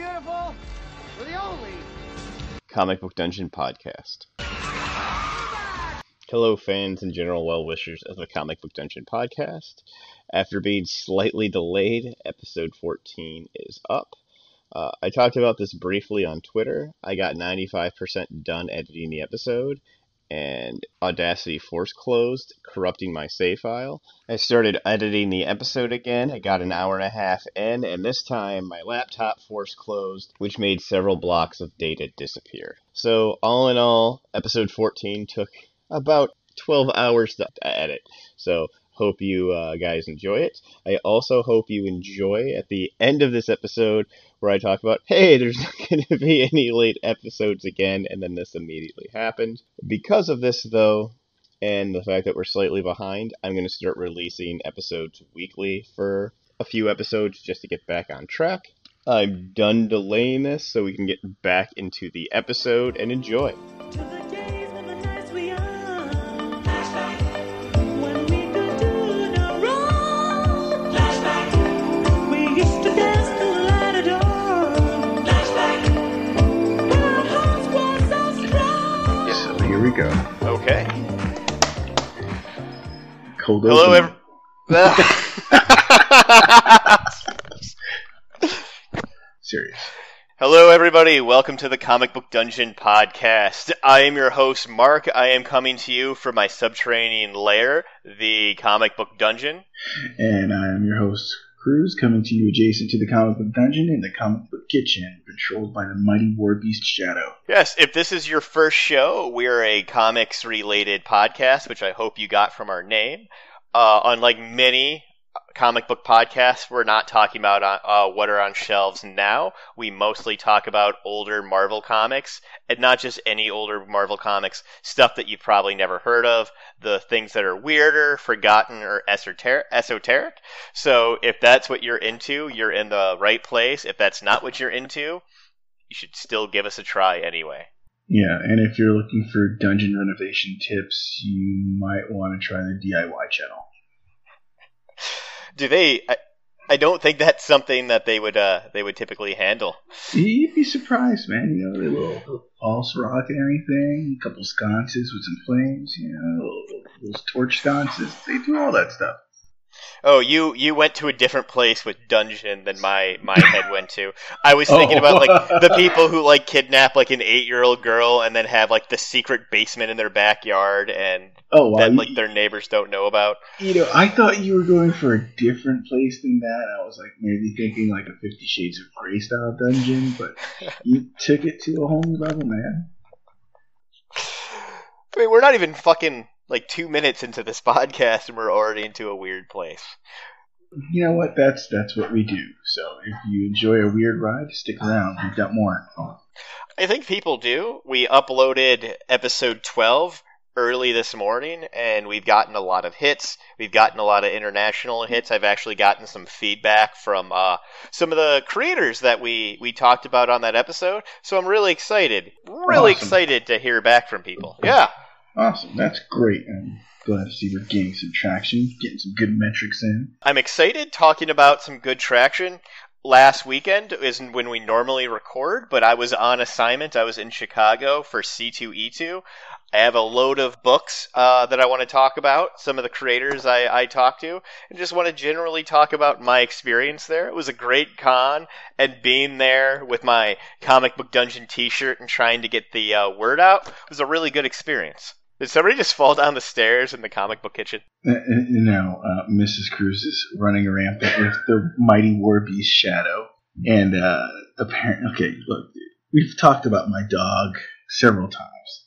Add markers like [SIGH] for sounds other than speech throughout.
beautiful. The only Comic Book Dungeon podcast. Hello, fans and general well wishers of the Comic Book Dungeon podcast. After being slightly delayed, episode 14 is up. Uh, I talked about this briefly on Twitter. I got 95% done editing the episode, and Audacity force closed, corrupting my save file. I started editing the episode again. I got an hour and a half in, and this time my laptop force closed, which made several blocks of data disappear. So, all in all, episode 14 took about 12 hours to edit. So, hope you uh, guys enjoy it. I also hope you enjoy at the end of this episode where I talk about, hey, there's [LAUGHS] not going to be any late episodes again, and then this immediately happened. Because of this, though, and the fact that we're slightly behind, I'm going to start releasing episodes weekly for a few episodes just to get back on track. I'm done delaying this so we can get back into the episode and enjoy. Go. Okay. Cold Hello, open. everyone. [LAUGHS] Serious. Hello, everybody. Welcome to the Comic Book Dungeon podcast. I am your host, Mark. I am coming to you from my subterranean lair, the Comic Book Dungeon. And I am your host, Cruz, coming to you adjacent to the comic book dungeon in the comic book kitchen, controlled by the mighty war beast Shadow. Yes, if this is your first show, we're a comics related podcast, which I hope you got from our name. Uh, unlike many comic book podcasts, we're not talking about uh, uh, what are on shelves now. We mostly talk about older Marvel comics, and not just any older Marvel comics, stuff that you've probably never heard of, the things that are weirder, forgotten, or esoteric. So if that's what you're into, you're in the right place. If that's not what you're into, you should still give us a try anyway. Yeah, and if you're looking for dungeon renovation tips, you might want to try the DIY channel. Do they? I, I don't think that's something that they would uh, they would typically handle. You'd be surprised, man. You know, the little, little false rock and everything, a couple sconces with some flames, you know, little torch sconces. They do all that stuff. Oh, you you went to a different place with dungeon than my my [LAUGHS] head went to. I was thinking Oh. about like the [LAUGHS] people who like kidnap like an eight year old girl and then have like the secret basement in their backyard and Oh, wow. that like their neighbors don't know about. You know, I thought you were going for a different place than that. I was like maybe thinking like a Fifty Shades of Grey style dungeon, but [LAUGHS] you took it to a whole new level, man. I mean, we're not even fucking like two minutes into this [LAUGHS] podcast and we're already into a weird place. You know what? That's that's what we do. So if you enjoy a weird ride, stick around. We've got more. I think people do. We uploaded episode 12 early this morning, and we've gotten a lot of hits. We've gotten a lot of international hits. I've actually gotten some feedback from uh, some of the creators that we, we talked about on that episode. So I'm really excited. Really Awesome. excited to hear back from people. Yeah. Awesome. That's great. I'm glad to see we're gaining some traction, getting some good metrics in. I'm excited talking about some good traction. Last weekend isn't when we normally record, but I was on assignment. I was in Chicago for C2E2. I have a load of books uh, that I want to talk about, some of the creators I, I talked to, and just want to generally talk about my experience there. It was a great con, and being there with my comic book dungeon t shirt and trying to get the uh, word out was a really good experience. Did somebody just fall down the stairs in the comic book kitchen? Uh, uh, Now, uh, Mrs. Cruz is running around with the mighty war beast Shadow, and uh, apparently, okay, look, we've talked about my dog several times,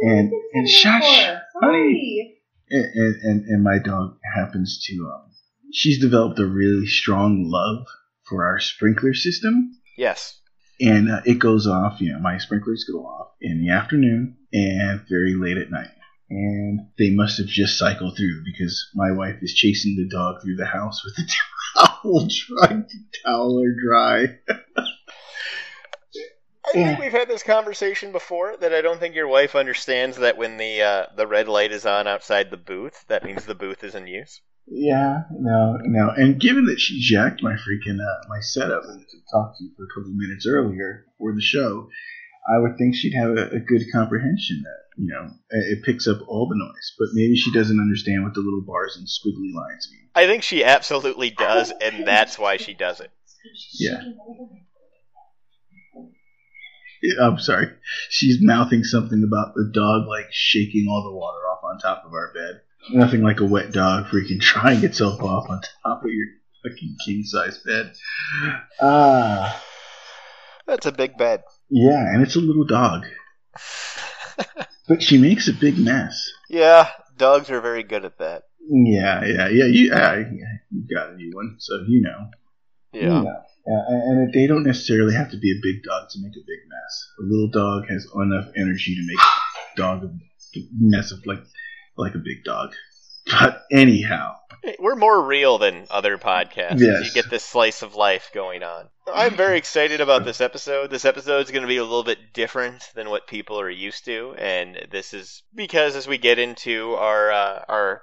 and and shush, honey, and, and and and my dog happens to um, she's developed a really strong love for our sprinkler system, Yes. And uh, it goes off. You know, my sprinklers go off in the afternoon and very late at night. And they must have just cycled through because my wife is chasing the dog through the house with the [LAUGHS] towel trying to towel her dry. I think we've had this conversation before that I don't think your wife understands that when the uh, the red light is on outside the booth, that means the booth is in use. Yeah, no, no. And given that she jacked my freaking uh, my setup and talked to you for a couple minutes earlier for the show, I would think she'd have a, a good comprehension that you know it it picks up all the noise. But maybe she doesn't understand what the little bars and squiggly lines mean. I think she absolutely does, and that's why she does it. Yeah, I'm sorry. She's mouthing something about the dog like shaking all the water off on top of our bed. Nothing like a wet dog freaking [LAUGHS] trying itself off on top of your fucking king size bed. Ah, That's a big bed. yeah, and it's a little dog, [LAUGHS] but she makes a big mess. Yeah, dogs are very good at that. Yeah, yeah, yeah. You, uh, yeah, you got a new one, so you know. Yeah. You know. Yeah, and and they don't necessarily have to be a big dog to make a big mess. A little dog has enough energy to make a dog a mess of like like a big dog. [LAUGHS] But anyhow, We're more real than other podcasts. Yes. You get this slice of life going on. I'm very excited about this episode. This episode is going to be a little bit different than what people are used to, and this is because as we get into our uh, our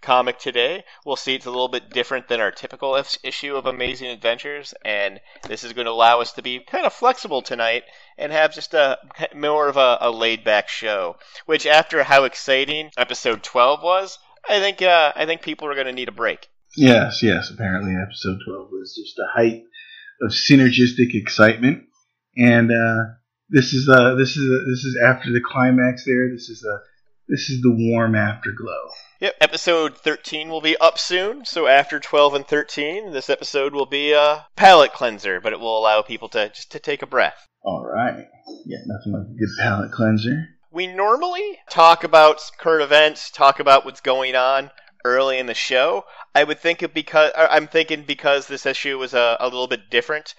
comic today, we'll see it's a little bit different than our typical issue of Amazing Adventures, and this is going to allow us to be kind of flexible tonight and have just a more of a, a laid back show. Which, after how exciting episode 12 was, I think uh, I think people are going to need a break. yes, yes. Apparently, episode twelve was just a height of synergistic excitement, and uh, this is uh, this is this is after the climax. There, this is a this is the warm afterglow. Yep, episode 13 will be up soon. So after 12 and 13, this episode will be a palate cleanser, but it will allow people to just to take a breath. All right, yeah, nothing like a good palate cleanser. We normally talk about current events, talk about what's going on early in the show. I would think it because I'm thinking because this issue was a, a little bit different.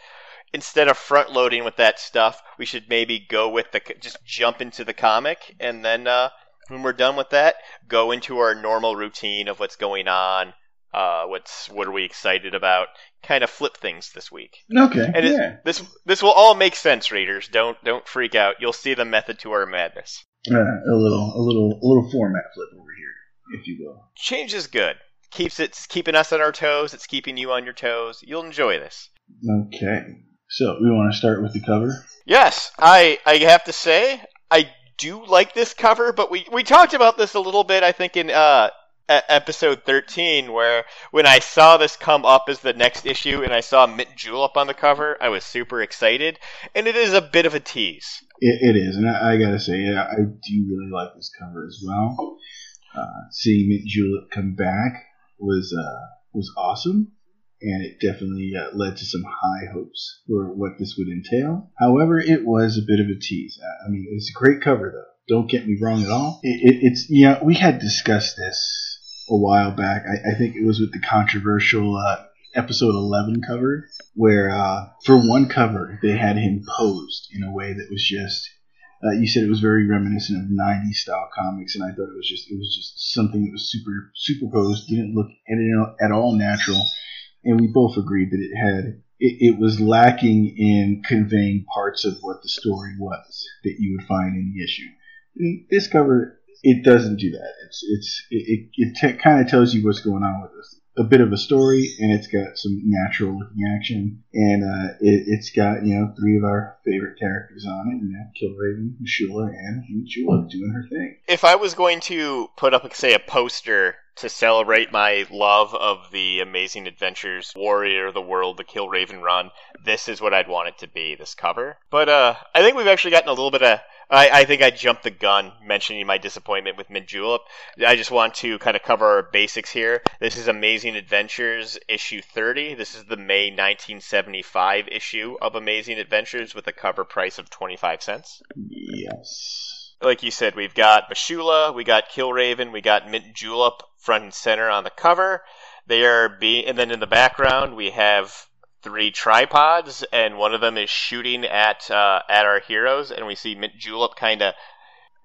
Instead of front loading with that stuff, we should maybe go with the just jump into the comic and then uh, when we're done with that, go into our normal routine of what's going on, uh, what's what are we excited about, kind of flip things this week. Okay, And yeah, this this will all make sense, readers. Don't don't freak out. You'll see the method to our madness. uh, a little, a little, a little format flip over here, if you will. Change is good. Keeps it it's keeping us on our toes. It's keeping you on your toes. You'll enjoy this. Okay, so we want to start with the cover. Yes, I I have to say I do like this cover, but we we talked about this a little bit. I think in uh episode 13 where when I saw this come up as the next issue and I saw Mint Julep on the cover, I was super excited, and it is a bit of a tease. It, it is, and I, I gotta say, yeah, I do really like this cover as well. Uh, seeing Mint Julep come back was uh, was awesome, and it definitely uh, led to some high hopes for what this would entail. However, it was a bit of a tease. I mean, it's a great cover, though. Don't get me wrong at all. It, it, it's yeah, we had discussed this a while back. I, I think it was with the controversial uh, episode 11 cover where uh, for one cover they had him posed in a way that was just uh, you said it was very reminiscent of 90s style comics and i thought it was just it was just something that was super superposed didn't look at all natural and we both agreed that it had it, it was lacking in conveying parts of what the story was that you would find in the issue. And this cover it doesn't do that. It's it's it, it, it kind of tells you what's going on with this. A bit of a story, and it's got some natural looking action, and uh, it, it's got you know three of our favorite characters on it, know, Killraven, Shula, and Julep doing her thing. If I was going to put up, say, a poster to celebrate my love of the Amazing Adventures Warrior of the World, the Kill Raven run, this is what I'd want it to be, this cover. But uh, I think we've actually gotten a little bit of. I, I think I jumped the gun mentioning my disappointment with Mint Julep. I just want to kind of cover our basics here. This is Amazing Adventures issue 30. This is the May 1975 issue of Amazing Adventures with a cover price of 25 cents Yes. Like you said, we've got Bashula, we got Killraven, we got Mint Julep front and center on the cover. They are being, and then in the background we have three tripods, and one of them is shooting at uh, at our heroes, and we see Mint Julep kind of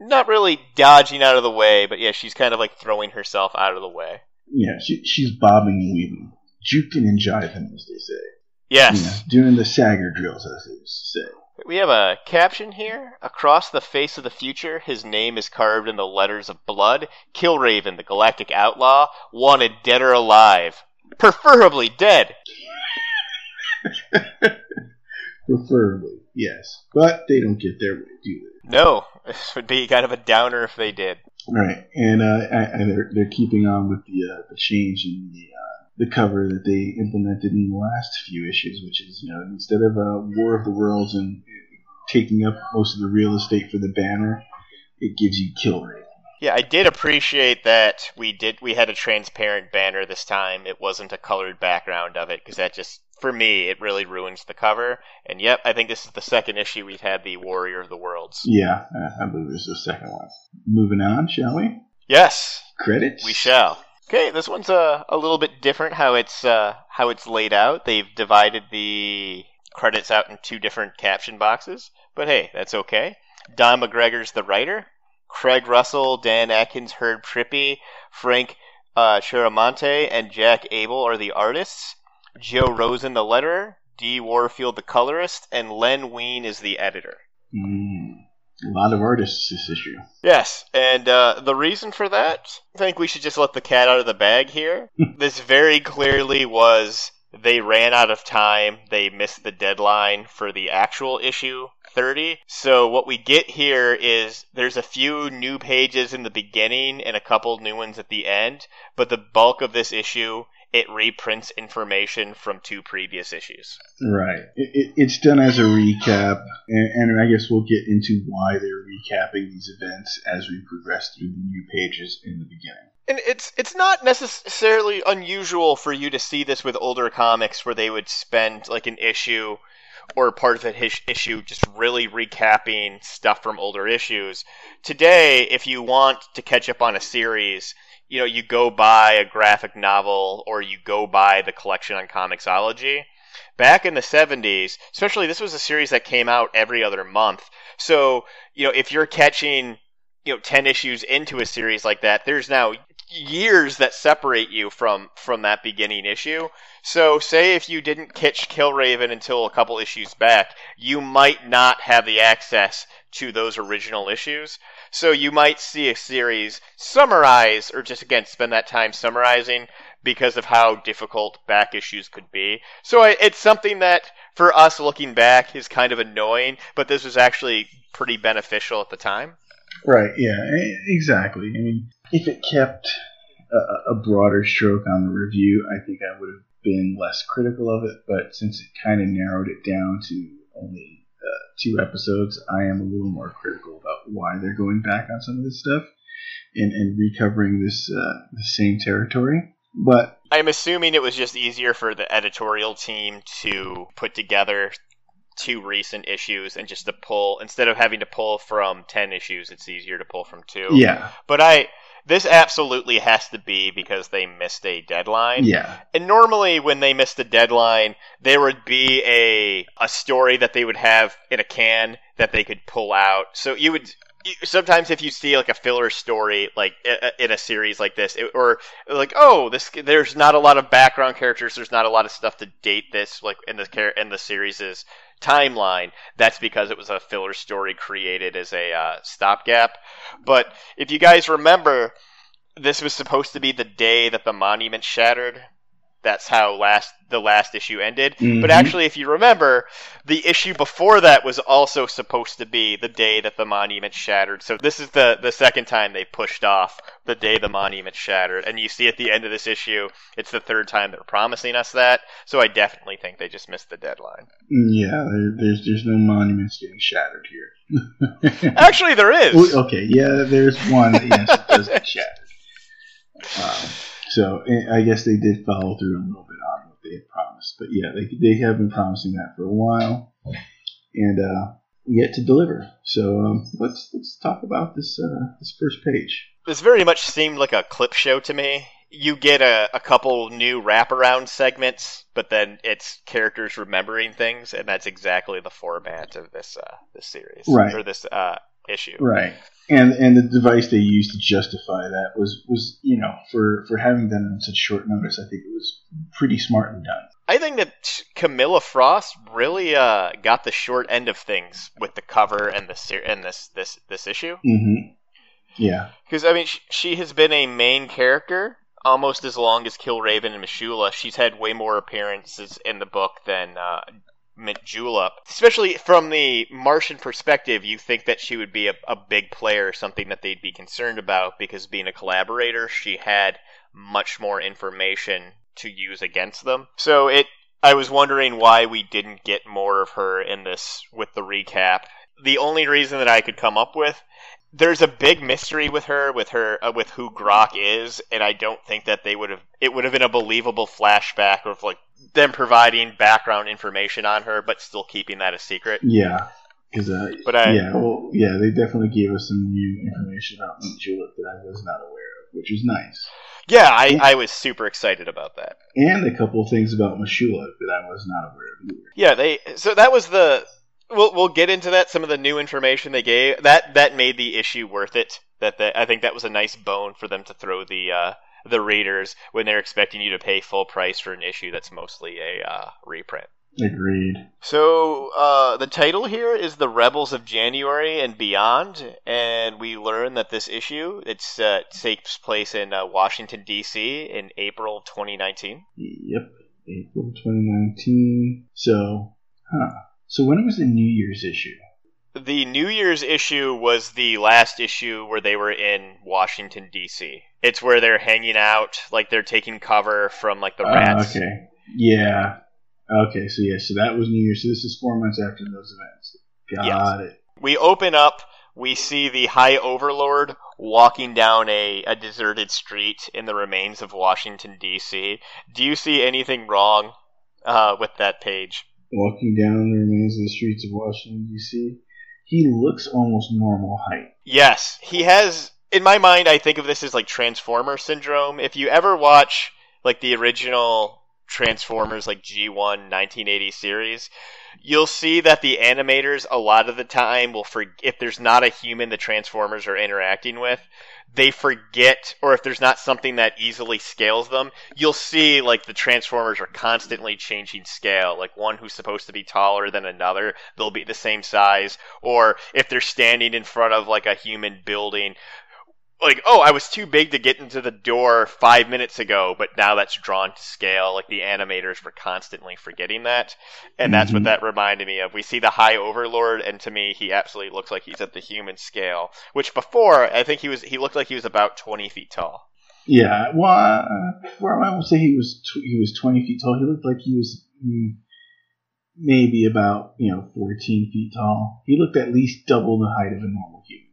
not really dodging out of the way, but yeah, she's kind of like throwing herself out of the way. Yeah, she, she's bobbing and weaving, juking and jiving, as they say. Yes, You know, doing the Sager drills, as they say. We have a caption here. Across the face of the future, his name is carved in the letters of blood. Killraven, the galactic outlaw, wanted dead or alive. Preferably dead. [LAUGHS] Preferably, yes. But they don't get their way, do they? No, [LAUGHS] this would be kind of a downer if they did. Right, and uh, and they're they're keeping on with the uh, the change in the uh, the cover that they implemented in the last few issues, which is you know instead of uh, War of the Worlds and taking up most of the real estate for the banner, it gives you Killraven. Yeah, I did appreciate that we did we had a transparent banner this time. It wasn't a colored background of it because that just for me it really ruins the cover. And yep, I think this is the second issue we've had the Warrior of the Worlds. Yeah, I believe this is the second one. Moving on, shall we? Yes, Credits. we shall. Okay, this one's a, a little bit different how it's uh, how it's laid out. They've divided the credits out in two different caption boxes, but hey, that's okay. Don McGregor's the writer. Craig Russell, Dan Adkins, Herb Trimpe, Frank uh, and Jack Abel are the artists. Joe Rosen the letterer. D. Warfield the colorist, and Len Wein is the editor. Mm, a lot of artists this issue. Yes, and uh, the reason for that, I think we should just let the cat out of the bag here. [LAUGHS] this very clearly was they ran out of time. They missed the deadline for the actual issue 30. So what we get here is there's a few new pages in the beginning and a couple new ones at the end, but the bulk of this issue it reprints information from two previous issues. Right. It, it, it's done as a recap, and, and I guess we'll get into why they're recapping these events as we progress through the new pages in the beginning. And it's it's not necessarily unusual for you to see this with older comics where they would spend like an issue or part of an his- issue just really recapping stuff from older issues. Today, if you want to catch up on a series, you know, you go buy a graphic novel or you go buy the collection on Comixology. Back in the 70s, especially this was a series that came out every other month. So, you know, if you're catching, you know, 10 issues into a series like that, there's now years that separate you from from that beginning issue. So, say if you didn't catch Killraven until a couple issues back, you might not have the access to those original issues. So, you might see a series summarize, or just again spend that time summarizing because of how difficult back issues could be. So, it's something that for us looking back is kind of annoying, but this was actually pretty beneficial at the time. Right. Yeah. Exactly. I mean, if it kept a, a broader stroke on the review, I think I would have been less critical of it. But since it kind of narrowed it down to only two episodes, I am a little more critical about why they're going back on some of this stuff and, and recovering this uh, the same territory. But I'm assuming it was just easier for the editorial team to put together two recent issues and just to pull instead of having to pull from 10 issues it's easier to pull from two yeah, but i this absolutely has to be because they missed a deadline. Yeah, and normally when they missed a deadline there would be a a story that they would have in a can that they could pull out. So you would sometimes if you see like a filler story like in a series like this it, or like oh this there's not a lot of background characters there's not a lot of stuff to date this like in the in the series's timeline that's because it was a filler story created as a uh, stopgap. But if you guys remember this was supposed to be the day that the monument shattered that's how last the last issue ended but Mhm. actually if you remember the issue before that was also supposed to be the day that the monument shattered so this is the the second time they pushed off the day the monument shattered and you see at the end of this issue it's the third time they're promising us that so i definitely think they just missed the deadline yeah. There, there's there's no monuments getting shattered here. [LAUGHS] actually there is okay, yeah, there's one that yes, it does get shattered. [LAUGHS] Um, so I guess they did follow through a little bit on what they had promised, but yeah, they they have been promising that for a while, and uh, yet to deliver. So um, let's let's talk about this uh, this first page. this very much seemed like a clip show to me. You get a, a couple new wraparound segments, but then it's characters remembering things, and that's exactly the format of this uh, this series Right. or this uh, issue. Right. And and the device they used to justify that was was you know for for having done it on such short notice, I think it was pretty smart and done. I think that Carmilla Frost really uh, got the short end of things with the cover and the and this this this issue hmm Yeah. because I mean she, she has been a main character almost as long as Killraven and M'Shulla. She's had way more appearances in the book than uh, Majula. Especially from the Martian perspective, you think that she would be a, a big player, something that they'd be concerned about because being a collaborator, she had much more information to use against them. So it I was wondering why we didn't get more of her in this with the recap. The only reason that I could come up with there's a big mystery with her with her uh, with who Grok is and I don't think that they would have it would have been a believable flashback of like them providing background information on her but still keeping that a secret. Yeah. Because uh, But I yeah, well, yeah, they definitely gave us some new information about Mint Julep that I was not aware of, which is nice, yeah, I, I was super excited about that. and a couple of things about M'Shulla that I was not aware of either. Yeah, they so that was the we'll we'll get into that some of the new information they gave that that made the issue worth it. That the, I think that was a nice bone for them to throw the uh, the readers when they're expecting you to pay full price for an issue that's mostly a uh, reprint. Agreed. So uh, the title here is "The Rebels of January and Beyond," and we learn that this issue it's uh, takes place in uh, Washington D.C. in April 2019. Yep. April 2019. So, huh. So when was the New Year's issue? The New Year's issue was the last issue where they were in Washington D.C. It's where they're hanging out, like they're taking cover from like the Ah, rats. okay. Yeah. Okay. So yeah. So that was New Year's. So this is four months after those events. Got it. We open up, we see the High Overlord walking down a, a deserted street in the remains of Washington D.C. Do you see anything wrong uh, with that page? Walking down the remains of the streets of Washington D.C. He looks almost normal height. Yes, he has. In my mind, I think of this as like Transformer syndrome. If you ever watch like the original Transformers, like G1 1980 series, you'll see that the animators a lot of the time will for if there's not a human the Transformers are interacting with, they forget, or if there's not something that easily scales them, you'll see like the Transformers are constantly changing scale. Like one who's supposed to be taller than another, they'll be the same size. Or if they're standing in front of like a human building, like, oh, I was too big to get into the door five minutes ago, but now that's drawn to scale. Like the animators were constantly forgetting that. And that's what Mhm. that reminded me of. We see the High Overlord, and to me, he absolutely looks like he's at the human scale. Which before, I think he was, he looked like he was about 20 feet tall. Yeah. Well, uh, before I would say he was tw- he was twenty feet tall. He looked like he was mm, maybe about you know fourteen feet tall. He looked at least double the height of a normal human.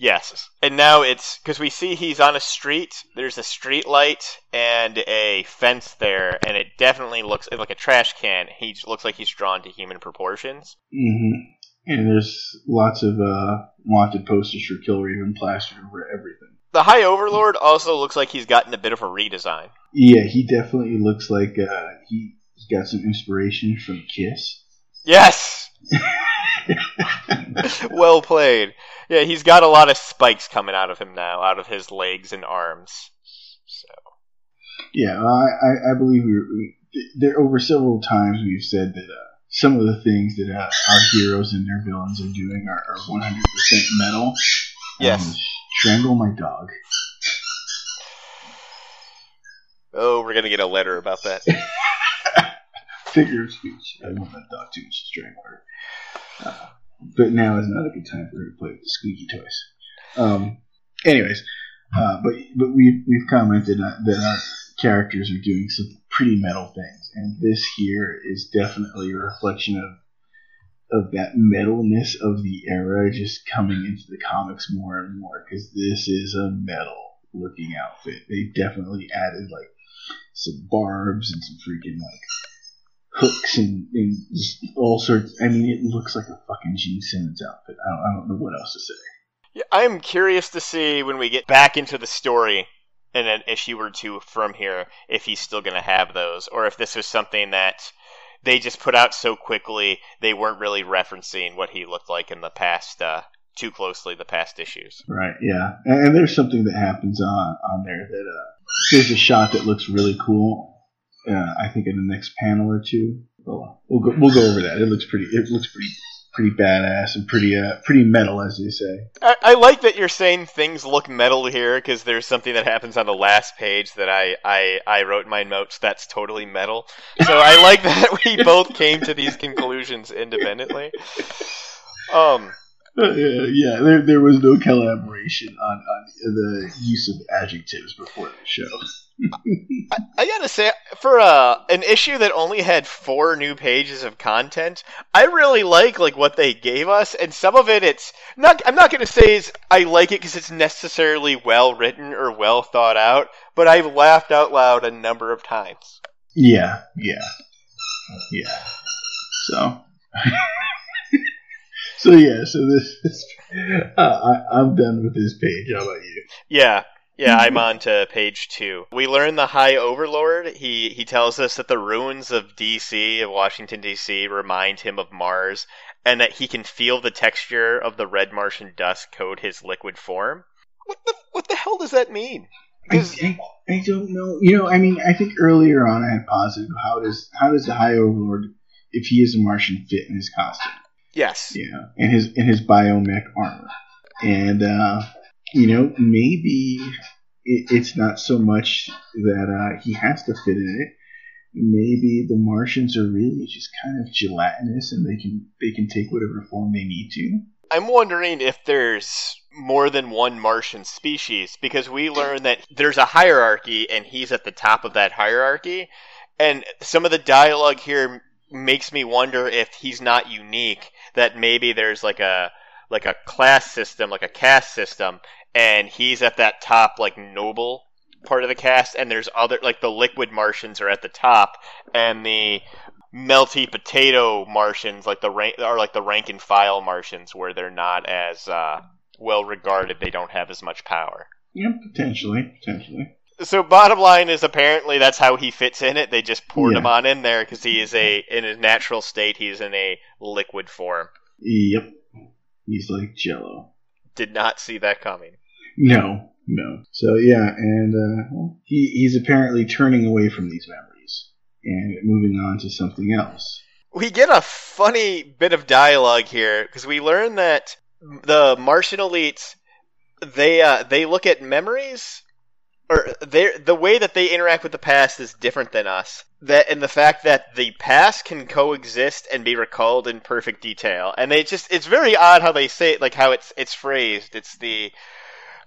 Yes. And now it's, because we see he's on a street, there's a street light and a fence there, and it definitely looks like a trash can. He looks like he's drawn to human proportions. hmm And there's lots of uh, wanted posters for Killraven plastered over everything. The High Overlord also looks like he's gotten a bit of a redesign. Yeah, he definitely looks like uh, he he got some inspiration from Kiss. Yes! [LAUGHS] [LAUGHS] well played. Yeah, he's got a lot of spikes coming out of him now, out of his legs and arms. So Yeah, I, I, I believe we, we there over several times we've said that uh, some of the things that uh, our heroes and their villains are doing are, are 100% metal. Yes. Um, strangle my dog. Oh, we're gonna get a letter about that. [LAUGHS] Figure of speech. I want that dog too much to strangle her. Uh, but now is not a good time for her to play with the squeaky toys. Um, anyways, uh, but but we we've commented that our characters are doing some pretty metal things, and this here is definitely a reflection of of that metalness of the era just coming into the comics more and more because this is a metal looking outfit. They definitely added like some barbs and some freaking like hooks and, and all sorts. I mean, it looks like a fucking Gene Simmons outfit. I don't, I don't know what else to say. Yeah, I'm curious to see when we get back into the story in an issue or two from here if he's still going to have those, or if this was something that they just put out so quickly they weren't really referencing what he looked like in the past uh, too closely the past issues. Right? Yeah. And, and there's something that happens on on there that uh, there's a shot that looks really cool Uh, I think in the next panel or two, we'll we'll go, we'll go over that. It looks pretty. It looks pretty pretty badass and pretty uh pretty metal, as they say. I, I like that you're saying things look metal here because there's something that happens on the last page that I, I, I wrote in my notes that's totally metal. So I [LAUGHS] like that we both came to these conclusions independently. Um, Uh, yeah, yeah, there, there was no collaboration on, on the use of adjectives before the show. I, I gotta say, for uh, an issue that only had four new pages of content, I really like like what they gave us, and some of it, it's not. I'm not gonna say is I like it because it's necessarily well written or well thought out, but I've laughed out loud a number of times. Yeah, yeah, yeah. So, [LAUGHS] so yeah. So this, this uh, I, I'm done with this page. How about you? Yeah. Yeah, I'm on to page two. We learn the High Overlord. He he tells us that the ruins of DC, of Washington D.C., remind him of Mars, and that he can feel the texture of the red Martian dust coat his liquid form. What the what the hell does that mean? I, 'Cause- I, I don't know. You know, I mean, I think earlier on I had positive. how does how does the High Overlord, if he is a Martian, fit in his costume? yes. Yeah, and his in his biomech armor, and uh, you know maybe it, it's not so much that uh, he has to fit in it. Maybe the Martians are really just kind of gelatinous, and they can they can take whatever form they need to. I'm wondering if there's more than one Martian species because we learn that there's a hierarchy and he's at the top of that hierarchy. And some of the dialogue here makes me wonder if he's not unique, that maybe there's like a like a class system, like a caste system, and he's at that top like noble part of the cast and there's other like the liquid Martians are at the top and the melty potato Martians, like the rank, are like the rank and file Martians, where they're not as uh, well regarded. They don't have as much power. Yeah, potentially, potentially. So bottom line is apparently that's how he fits in it. They just poured Yeah. him on in there because he is a in his natural state. He's in a liquid form. Yep, he's like Jello. Did not see that coming. No, no. So yeah, and uh, he he's apparently turning away from these memories and moving on to something else. We get a funny bit of dialogue here because we learn that the Martian elites they uh, they look at memories or they the way that they interact with the past is different than us. That and the fact that the past can coexist and be recalled in perfect detail, and they just it's very odd how they say it, like how it's it's phrased. It's the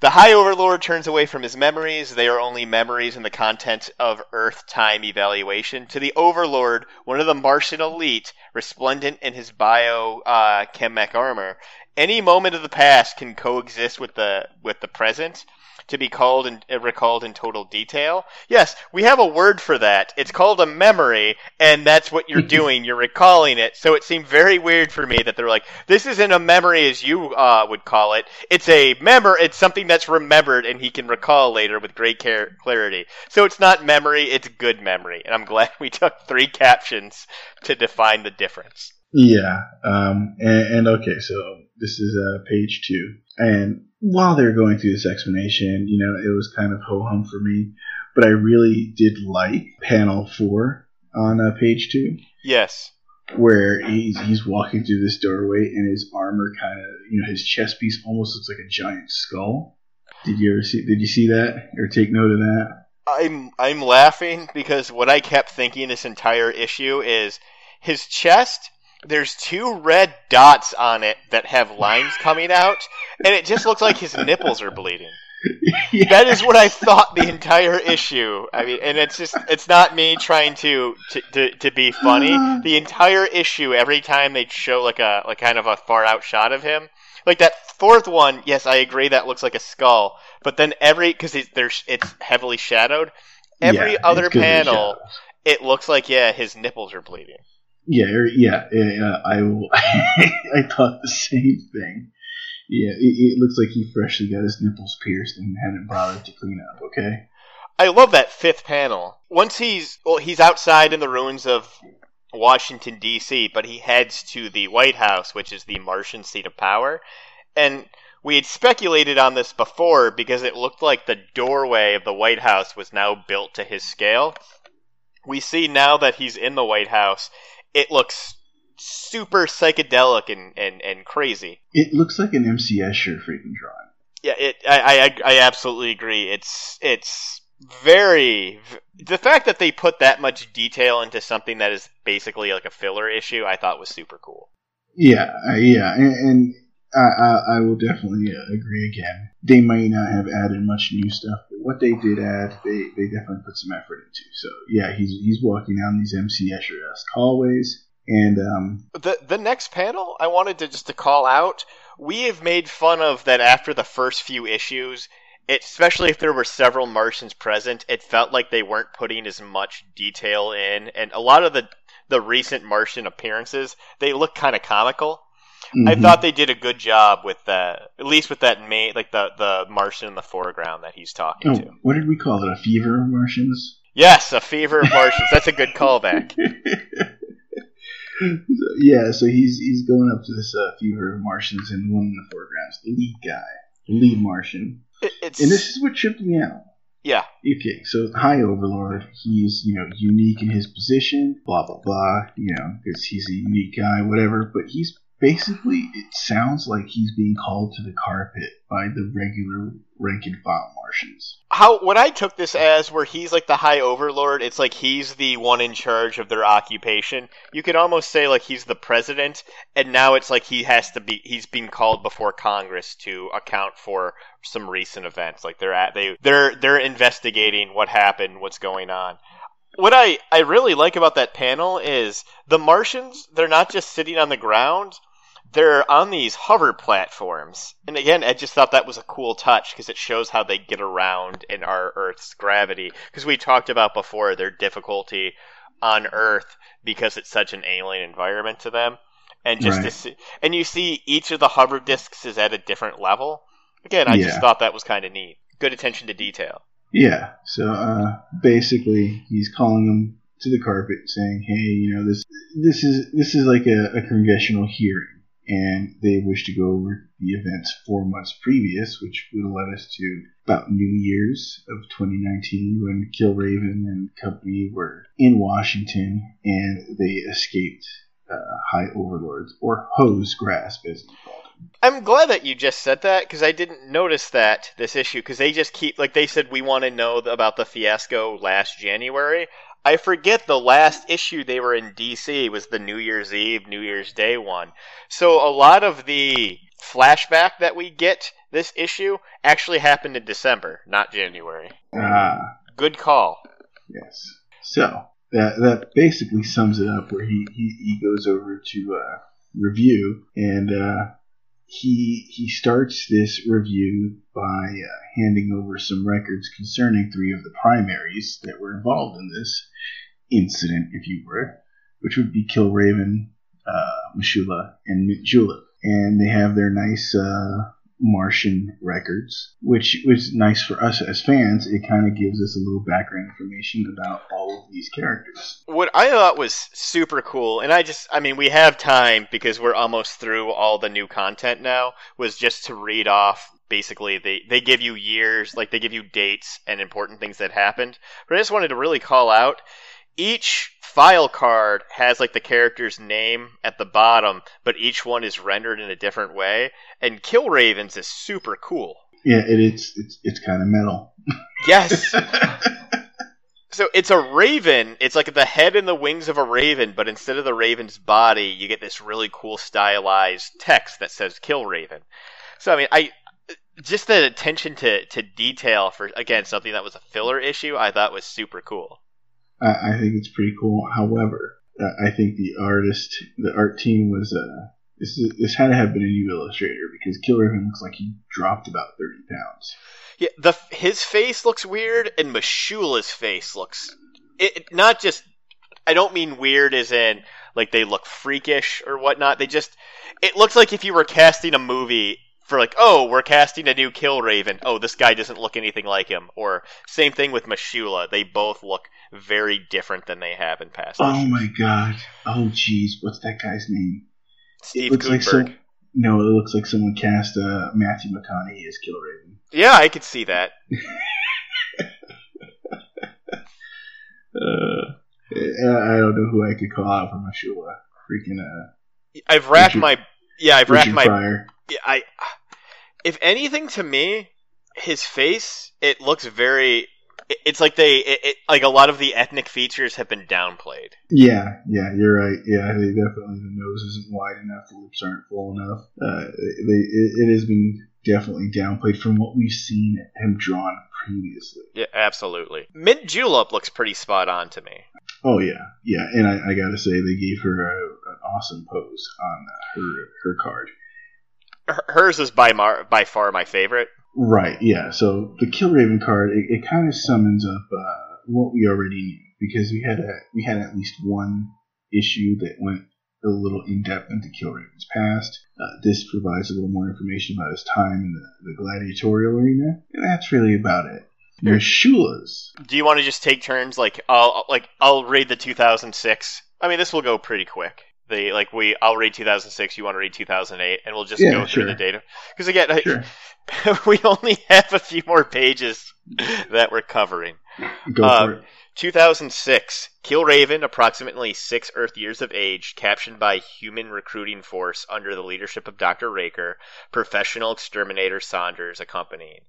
the High Overlord turns away from his memories. They are only memories in the content of Earth time evaluation. To the Overlord, one of the Martian elite, resplendent in his bio uh, chemech armor, any moment of the past can coexist with the with the present to be called and uh, recalled in total detail. Yes, we have a word for that. It's called a memory, and that's what you're [LAUGHS] doing. You're recalling it. So it seemed very weird for me that they're like, "This isn't a memory as you uh, would call it. It's a memor. It's something that's remembered, and he can recall later with great care- clarity. So it's not memory. It's good memory, and I'm glad [LAUGHS] we took three captions to define the difference. Yeah, um, and, and okay, so this is uh, page two, and while they're going through this explanation, you know, it was kind of ho hum for me, but I really did like panel four on uh, page two. Yes. where he's he's walking through this doorway and his armor kind of you know his chest piece almost looks like a giant skull. Did you ever see? Did you see that or take note of that? I'm I'm laughing because what I kept thinking this entire issue is his chest. There's two red dots on it that have lines coming out, and it just looks like his nipples are bleeding. yeah. [LAUGHS] That is what I thought the entire issue. I mean, and it's just it's not me trying to to, to, to be funny. The entire issue, every time they show like a like kind of a far out shot of him, like that fourth one. Yes, I agree that looks like a skull, but then every because there's it's heavily shadowed. Every Yeah, other it's 'cause of the panel, it looks like yeah, his nipples are bleeding. Yeah, er- yeah, yeah. I will- [LAUGHS] I thought the same thing. Yeah, it, it looks like he freshly got his nipples pierced and hadn't bothered to clean up. Okay. I love that fifth panel. Once he's well, he's outside in the ruins of Washington D.C., but he heads to the White House, which is the Martian seat of power. And we had speculated on this before because it looked like the doorway of the White House was now built to his scale. we see now that he's in the White House, it looks super psychedelic and, and, and crazy. It looks like an MC Escher freaking drawing. Yeah, it. I, I I absolutely agree. It's it's very the fact that they put that much detail into something that is basically like a filler issue. I thought was super cool. Yeah, yeah, and, and I, I, I will definitely agree again. They might not have added much new stuff, but what they did add, they, they definitely put some effort into. So yeah, he's he's walking down these MC Escher esque hallways, and um, The the next panel I wanted to just to call out. We have made fun of that after the first few issues. It, especially if there were several Martians present, it felt like they weren't putting as much detail in, and a lot of the the recent Martian appearances they look kind of comical. I mhm. thought they did a good job with that, at least with that main, like the the Martian in the foreground that he's talking Oh, to. what did we call it? A fever of Martians? Yes, a fever of Martians. That's a good [LAUGHS] callback. [LAUGHS] yeah, so he's he's going up to this uh, fever of Martians, and the one in the foreground is the lead guy, the lead Martian. It, And this is what tripped me out. yeah, Okay, so High Overlord, he's you know unique in his position, blah blah blah, you know, because he's a unique guy, whatever. But he's basically, it sounds like he's being called to the carpet by the regular rank and file Martians. how what I took this as where he's like the high overlord, it's like he's the one in charge of their occupation. You could almost say like he's the president, and now it's like he has to be he's being called before Congress to account for some recent events. Like they're at they they're they're investigating what happened, what's going on. What I, I really like about that panel is the Martians, they're not just sitting on the ground, they're on these hover platforms. And again, I just thought that was a cool touch because it shows how they get around in our Earth's gravity. Because we talked about before their difficulty on Earth because it's such an alien environment to them. And just to Right. see, and you see each of the hover discs is at a different level. Again, I just thought that was kind of neat. Good attention to detail. Yeah, so uh, basically, he's calling them to the carpet, saying, "Hey, you know this this is this is like a, a congressional hearing, and they wish to go over the events four months previous, which would have led us to about New Year's of 2019, when Killraven and company were in Washington, and they escaped uh, High Overlords or Hose Grasp, as he called. I'm glad that you just said that because I didn't notice that this issue because they just keep like they said we want to know about the fiasco last January. I forget the last issue they were in DC was the New Year's Eve, New Year's Day one. So a lot of the flashback that we get this issue actually happened in December, not January. Ah. Good call. Yes. So that that basically sums it up. Where he he, he goes over to uh, review, and uh, he he starts this review by uh, handing over some records concerning three of the primaries that were involved in this incident, if you would, which would be Killraven, uh, M'Shulla, and Mint Julep. And they have their nice uh, Martian records, which was nice for us as fans. It kind of gives us a little background information about all of these characters. What I thought was super cool, and I just, I mean, we have time because we're almost through all the new content now, was just to read off basically they, they give you years, like they give you dates and important things that happened. But I just wanted to really call out each file card has like the character's name at the bottom, but each one is rendered in a different way. And Killraven's is super cool. Yeah, it, it's it's it's kind of metal. Yes. [LAUGHS] So it's a raven. It's like the head and the wings of a raven, but instead of the raven's body, you get this really cool stylized text that says "Kill Raven." So I mean, I just the attention to to detail for again something that was a filler issue, I thought was super cool. I, I think it's pretty cool. However, I think the artist, the art team was uh, this is, this had to have been a new illustrator because Killraven looks like he dropped about thirty pounds. Yeah, the his face looks weird, and M'Shulla's face looks it- not just. I don't mean weird as in like they look freakish or whatnot. They just it looks like if you were casting a movie for like, oh, we're casting a new Kill Raven. Oh, this guy doesn't look anything like him. Or same thing with M'Shulla. They both look very different than they have in past. Oh issues. my god! Oh jeez, what's that guy's name? Steve it looks like some. No, it looks like someone cast uh, Matthew McConaughey as Killraven. Yeah, I could see that. [LAUGHS] Uh, I don't know who I could call out for M'Shulla. Freaking uh, I've racked Richard- my yeah, I've racked Richard my Pryor. I if anything to me, his face it looks very. It's like they it, it, like a lot of the ethnic features have been downplayed. Yeah, yeah, you're right. Yeah, they definitely the nose isn't wide enough, the lips aren't full enough. Uh, they it, it has been definitely downplayed from what we've seen him drawn previously. Yeah, absolutely. Mint Julep looks pretty spot on to me. Oh yeah, yeah, and I, I gotta say they gave her a, an awesome pose on uh, her her card. Her- Hers is by mar- by far my favorite. Right, yeah. So the Kill Raven card, it, it kind of summons up uh, what we already knew because we had a we had at least one issue that went a little in depth into Kill Raven's past. Uh, this provides a little more information about his time in the, the gladiatorial arena, and that's really about it. Your M'Shulla's. Do you want to just take turns? Like I'll like I'll read the 2006. I mean, this will go pretty quick. The like we I'll read 2006. You want to read 2008, and we'll just Yeah, go through the data. Because again, I- Sure, [LAUGHS] we only have a few more pages that we're covering. go Uh, for it. 2006. Killraven, approximately six Earth years of age, captured by human recruiting force under the leadership of Dr. Raker, professional exterminator Saunders accompanying.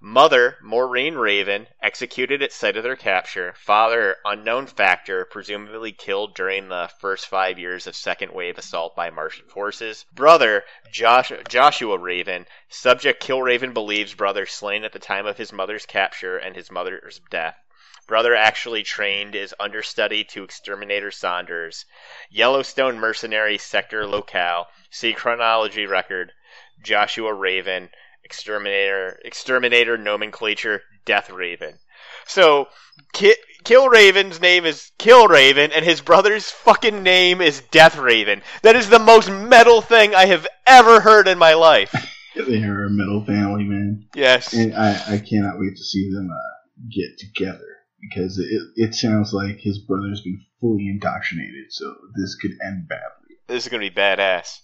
Mother, Maureen Raven, executed at site of their capture. Father, unknown factor, presumably killed during the first five years of second wave assault by Martian forces. Brother, Josh- Joshua Raven, subject Killraven believes brother slain at the time of his mother's capture and his mother's death. Brother actually trained as understudy to Exterminator Saunders. Yellowstone Mercenary Sector Locale. See chronology record. Joshua Raven. Exterminator. Exterminator nomenclature. Death Raven. So, Ki- Kill Raven's name is Kill Raven, and his brother's fucking name is Death Raven. That is the most metal thing I have ever heard in my life. They are a metal family, man. Yes. and I, I cannot wait to see them uh, get together because it, it sounds like his brother's been fully indoctrinated, so this could end badly. This is going to be badass.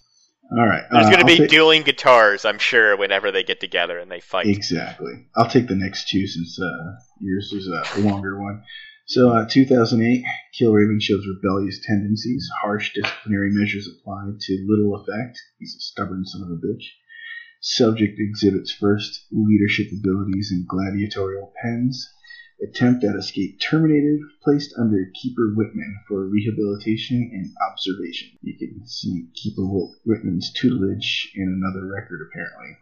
All right, There's uh, going to be dueling guitars, I'm sure, whenever they get together and they fight. exactly. I'll take the next two since uh, yours is a longer one. So, uh, 2008, Killraven shows rebellious tendencies, harsh disciplinary measures applied to little effect. He's a stubborn son of a bitch. Subject exhibits first leadership abilities in gladiatorial pens. Attempt at escape terminated, placed under Keeper Whitman for rehabilitation and observation. You can see Keeper Whitman's tutelage in another record, apparently.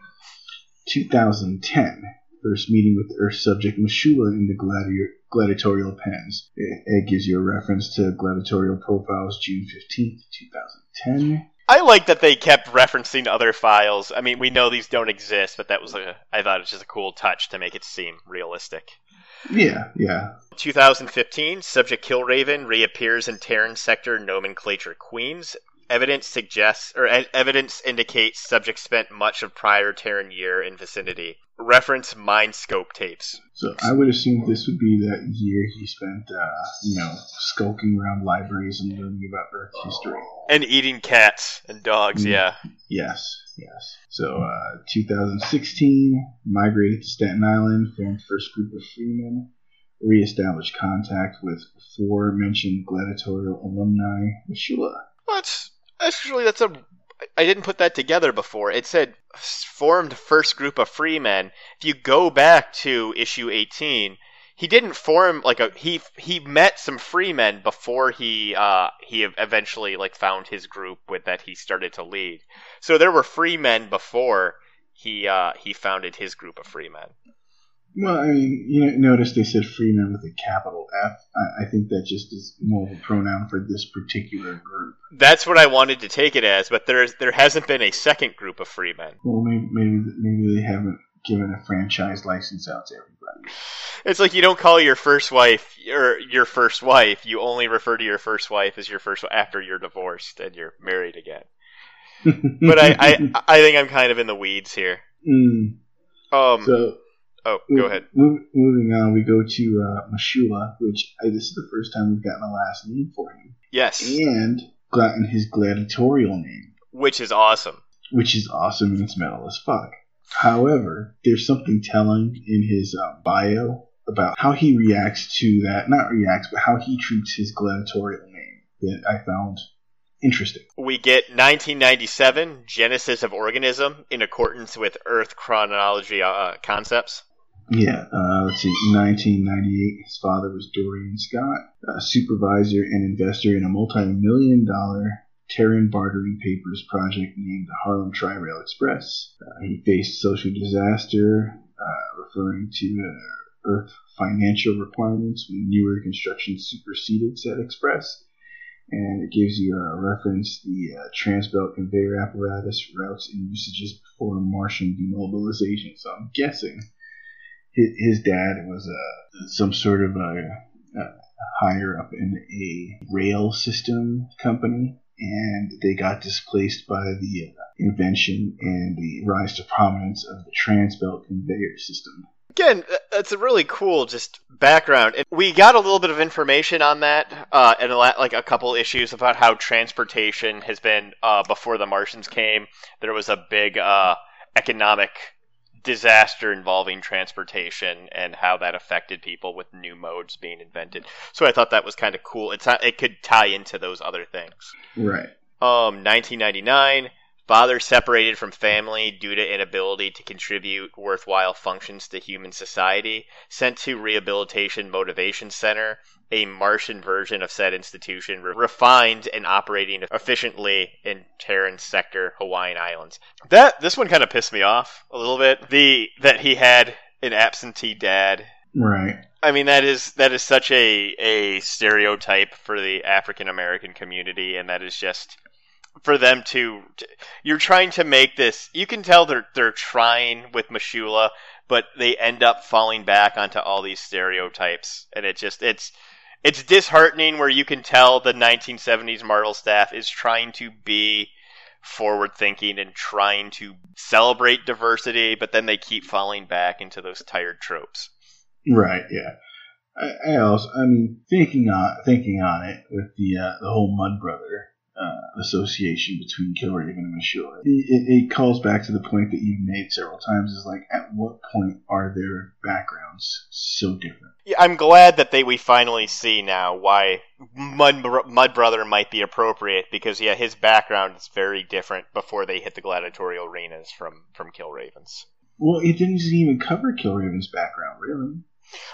2010, first meeting with Earth subject M'Shulla in the gladi- gladiatorial pens. It, it gives you a reference to gladiatorial profiles June 15th, 2010. I like that they kept referencing other files. I mean, we know these don't exist, but that was a I thought it was just a cool touch to make it seem realistic. Yeah, yeah. 2015, subject Killraven reappears in Terran sector nomenclature Queens. Evidence suggests, or e- evidence indicates, subject spent much of prior Terran year in vicinity. Reference mind scope tapes. So I would assume this would be that year he spent, uh, you know, skulking around libraries and learning about Earth history. And eating cats and dogs, Mm. yeah. Yes, yes. So, uh, 2016, migrated to Staten Island, formed first group of freemen, reestablished contact with four aforementioned gladiatorial alumni, M'Shulla. Well, that's actually that's a. I didn't put that together before. It said formed first group of freemen. If you go back to issue eighteen, he didn't form like a he he met some freemen before he uh he eventually like found his group with that he started to lead. So there were freemen before he uh he founded his group of freemen. Well, I mean, you notice they said freeman with a capital F. I, I think that just is more of a pronoun for this particular group. That's what I wanted to take it as, but there's there hasn't been a second group of freemen. Well, maybe maybe, maybe they haven't given a franchise license out to everybody. It's like you don't call your first wife your your first wife. You only refer to your first wife as your first after you're divorced and you're married again. [LAUGHS] But I I, I think I'm kind of in the weeds here. Mm, Um. so oh, go ahead. Moving on, we go to uh, M'Shulla, which I, this is the first time we've gotten a last name for him, Yes, and gotten his gladiatorial name, which is awesome. which is awesome and it's metal as fuck. However, there's something telling in his uh, bio about how he reacts to that. Not reacts, but how he treats his gladiatorial name that I found interesting. We get 1997 Genesis of Organism in accordance with Earth chronology uh, concepts. Yeah, uh, let's see. 1998, his father was Dorian Scott, a supervisor and investor in a multi-million dollar Terran bartering papers project named the Harlem Tri-Rail Express. Uh, he faced social disaster, uh, referring to uh, Earth financial requirements when newer construction superseded said express. And it gives you a reference the uh, Transbelt conveyor apparatus routes and usages before Martian demobilization. So I'm guessing his, his dad was uh, some sort of a, a higher up in a rail system company, and they got displaced by the uh, invention and the rise to prominence of the Transbelt conveyor system. Again, th- that's a really cool just background. And we got a little bit of information on that, uh, and a lot, like a couple issues about how transportation has been uh, before the Martians came. There was a big uh, economic disaster involving transportation and how that affected people with new modes being invented. So I thought that was kind of cool. It's not, it could tie into those other things. Right. Um, 1999, father separated from family due to inability to contribute worthwhile functions to human society, sent to Rehabilitation Motivation Center, a Martian version of said institution, re- refined and operating efficiently in Terran sector Hawaiian Islands. That this one kind of pissed me off a little bit. The that he had an absentee dad Right. I mean that is that is such a a stereotype for the African American community, and that is just for them to. You're trying to make this. You can tell they're they're trying with M'Shulla, but they end up falling back onto all these stereotypes, and it just it's it's disheartening. Where you can tell the 1970s Marvel staff is trying to be forward thinking and trying to celebrate diversity, but then they keep falling back into those tired tropes. Right. Yeah. I, I also, I mean, thinking on thinking on it with the uh, the whole Mud Brother uh, association between Killraven and M'Shulla, it, it, it calls back to the point that you've made several times. Is like, at what point are their backgrounds so different? Yeah, I'm glad that they we finally see now why Mud, Mud Brother might be appropriate because yeah, his background is very different before they hit the gladiatorial arenas from from Kill Ravens. Well, it didn't even cover Killraven's background, really.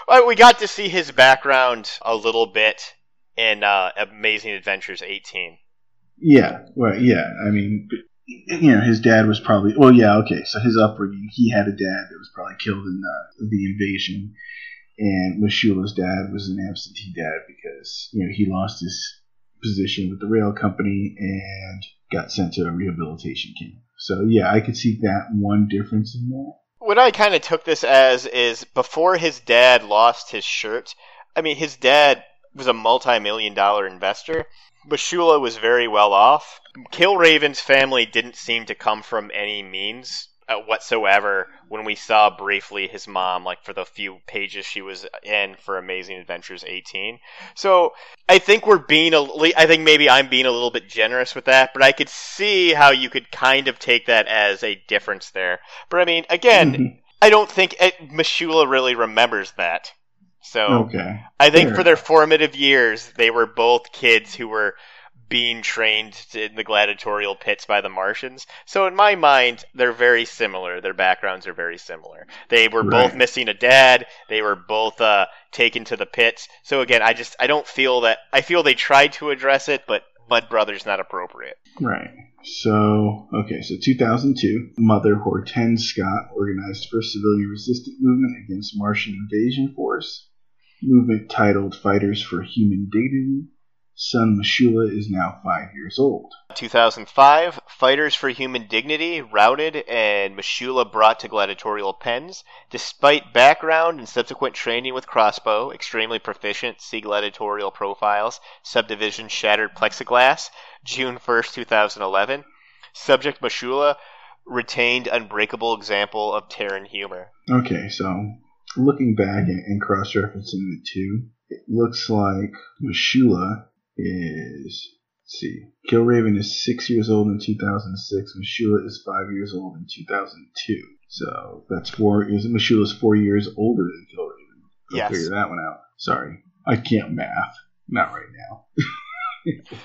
Well, we got to see his background a little bit in uh, Amazing Adventures 18. Yeah, well, yeah. I mean, you know, his dad was probably. Well, yeah, okay. So his upbringing, he had a dad that was probably killed in the, the invasion, and M'Shulla's dad was an absentee dad because you know he lost his position with the rail company and got sent to a rehabilitation camp. So yeah, I could see that one difference in that. What I kind of took this as is before his dad lost his shirt. I mean, his dad was a multi-million dollar investor. M'Shulla was very well off. Killraven's family didn't seem to come from any means uh, whatsoever when we saw briefly his mom, like for the few pages she was in for Amazing Adventures 18. So I think we're being a, I think maybe I'm being a little bit generous with that, but I could see how you could kind of take that as a difference there. But I mean, again, Mhm. I don't think it, M'Shulla really remembers that. So Okay. I think Fair for their formative years, they were both kids who were being trained in the gladiatorial pits by the Martians. So in my mind, they're very similar. Their backgrounds are very similar. They were both missing a dad. They were both uh, taken to the pits. So again, I just I don't feel that I feel they tried to address it, but Mud Brothers not appropriate. Right. So, okay, so 2002, Mother Hortense Scott organized first civilian resistance movement against Martian invasion force. Movement titled Fighters for Human Dignity. Son M'Shulla is now five years old. 2005, Fighters for Human Dignity routed and M'Shulla brought to gladiatorial pens. Despite background and subsequent training with crossbow, extremely proficient, see gladiatorial profiles, subdivision shattered plexiglass, June 1st, 2011. Subject M'Shulla retained unbreakable example of Terran humor. Okay, so looking back and, and cross referencing the two, it looks like M'Shulla is. Let's see. Killraven is six years old in 2006. M'Shulla is five years old in 2002. So that's four. Is M'Shulla's four years older than Killraven? Go Yes. figure that one out. Sorry, I can't math. Not right now. [LAUGHS]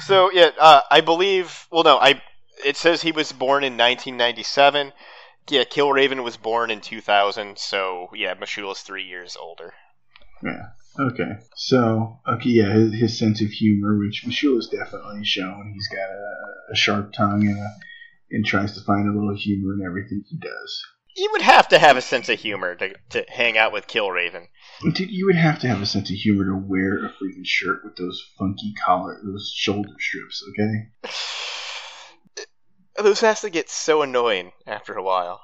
So yeah, uh, I believe. Well, no, I. It says he was born in 1997. Yeah, Killraven was born in 2000. So yeah, M'Shulla's three years older. Yeah. Okay. So, okay, yeah, his, his sense of humor, which M'Shulla's definitely shown. He's got a, a sharp tongue and, a, and tries to find a little humor in everything he does. You would have to have a sense of humor to, to hang out with Killraven. Dude, you would have to have a sense of humor to wear a freaking shirt with those funky collar, those shoulder strips, okay? [SIGHS] [LAUGHS] Those has to get so annoying after a while.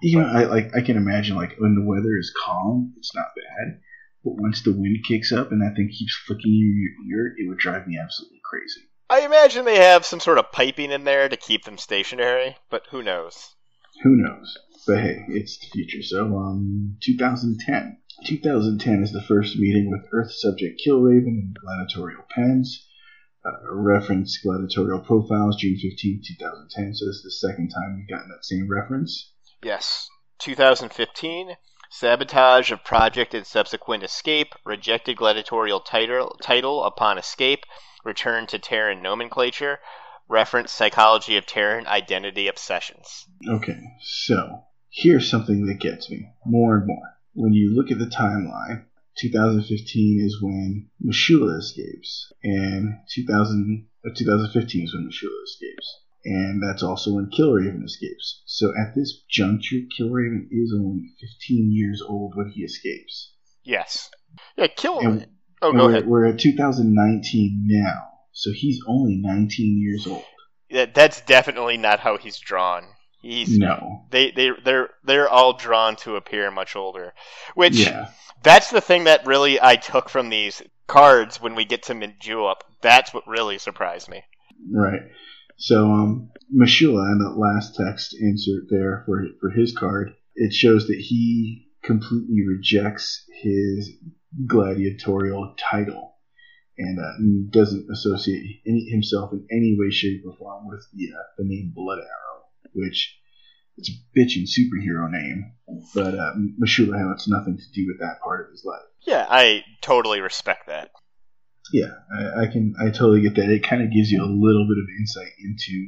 You know, I like I can imagine like when the weather is calm, it's not bad. But once the wind kicks up and that thing keeps flicking you in your ear, it would drive me absolutely crazy. I imagine they have some sort of piping in there to keep them stationary, but who knows? Who knows? But hey, it's the future. So, um, 2010. 2010 is the first meeting with Earth subject Killraven and Gladiatorial Pens. Uh, reference Gladiatorial Profiles, June 15, 2010. So, this is the second time we've gotten that same reference. Yes. 2015. Sabotage of project and subsequent escape. Rejected gladiatorial title, title upon escape. Return to Terran nomenclature. Reference psychology of Terran identity obsessions. Okay, so here's something that gets me more and more. When you look at the timeline, 2015 is when M'Shulla escapes, and 2000, uh, 2015 is when M'Shulla escapes, and that's also when Killraven escapes. So at this juncture, Killraven is only 15 years old when he escapes. Yes. Yeah, kill. And- oh, go we're, ahead. we're at 2019 now, so he's only 19 years old. That, that's definitely not how he's drawn. He's No. they they they're they're all drawn to appear much older, which Yeah. that's the thing that really I took from these cards when we get to Mint Julep. That's what really surprised me. Right. So, um, M'Shulla, in the last text insert there for for his card, it shows that he completely rejects his gladiatorial title and uh, doesn't associate any, himself in any way, shape, or form with the uh, the name Blood Arrow, which it's a bitchin' superhero name, but uh, M'Shulla has nothing to do with that part of his life. Yeah, I totally respect that. Yeah, I, I can. I totally get that. It kind of gives you a little bit of insight into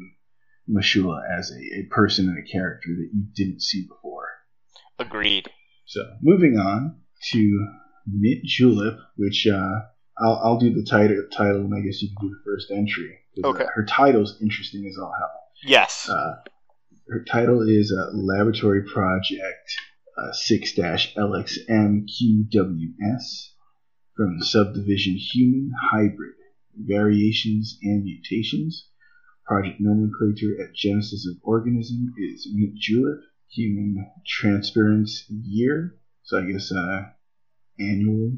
M'Shulla as a, a person and a character that you didn't see before. Agreed. So, moving on to Mint Julep, which uh, I'll, I'll do the title, title, and I guess you can do the first entry. uh, Okay. her title's interesting as all hell. Yes. Uh, her title is uh, Laboratory Project uh, 6 LXMQWS from the subdivision Human Hybrid Variations and Mutations. Project nomenclature at Genesis of Organism is Mint Julep. Human Transference Year. So I guess uh, annual,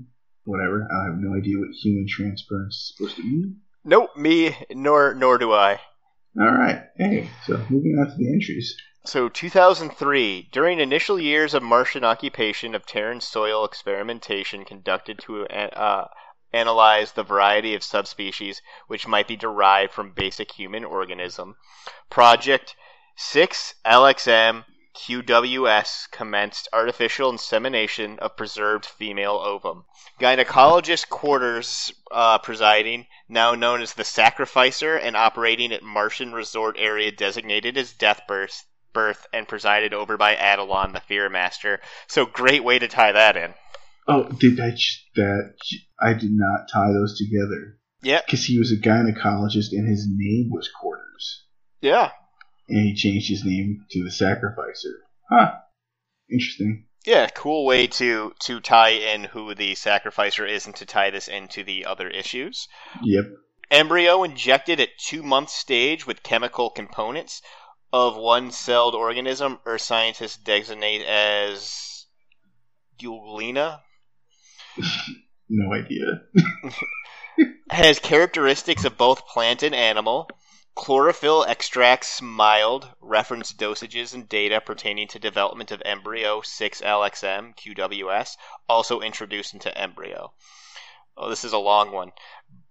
whatever. I have no idea what human transference is supposed to mean. nope, me nor nor do I. All right. Hey, so moving on to the entries. So, 2003, during initial years of Martian occupation of Terran soil experimentation conducted to uh, analyze the variety of subspecies which might be derived from basic human organism, Project 6LXM QWS commenced artificial insemination of preserved female ovum. Gynecologist quarters uh, presiding, now known as the Sacrificer, and operating at Martian resort area designated as Death Birth, birth and presided over by Adelon, the Fear Master. So great way to tie that in. Oh, did I that I did not tie those together Yeah. because he was a gynecologist and his name was Quarters, Yeah. and he changed his name to the Sacrificer. Huh. Interesting. Yeah, cool way to to tie in who the sacrificer is and to tie this into the other issues. Yep. Embryo injected at two month stage with chemical components of one celled organism, or scientists designate as Euglena, [LAUGHS] No idea. [LAUGHS] has characteristics of both plant and animal. Chlorophyll extracts mild, reference dosages and data pertaining to development of embryo 6LXM QWS, also introduced into embryo. Oh, this is a long one.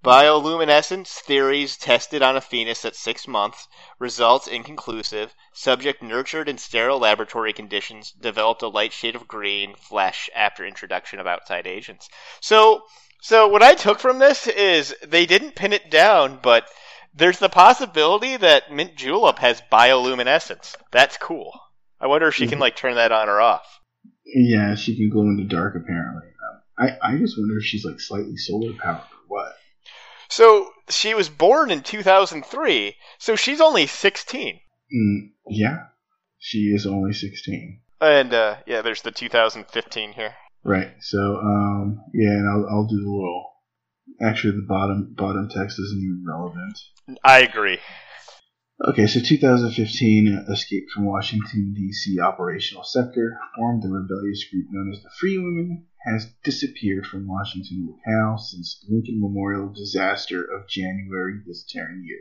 Bioluminescence theories tested on a fetus at six months. Results inconclusive. Subject nurtured in sterile laboratory conditions. Developed a light shade of green flesh after introduction of outside agents. So, so what I took from this is they didn't pin it down, but there's the possibility that mint julep has bioluminescence. That's cool. I wonder if she can Mhm. like turn that on or off. Yeah, she can glow in the dark apparently. Um, I I just wonder if she's like slightly solar powered or what. So she was born in 2003, so she's only 16. Mm, yeah, she is only sixteen. And uh, yeah, there's the 2015 here. Right. So um yeah, and I'll I'll do the little. Actually, the bottom bottom text isn't even relevant. I agree. Okay, so 2015 uh, escaped from Washington, D.C. operational sector, formed the rebellious group known as the Free Women, has disappeared from Washington locale since Lincoln Memorial disaster of January this tearing year.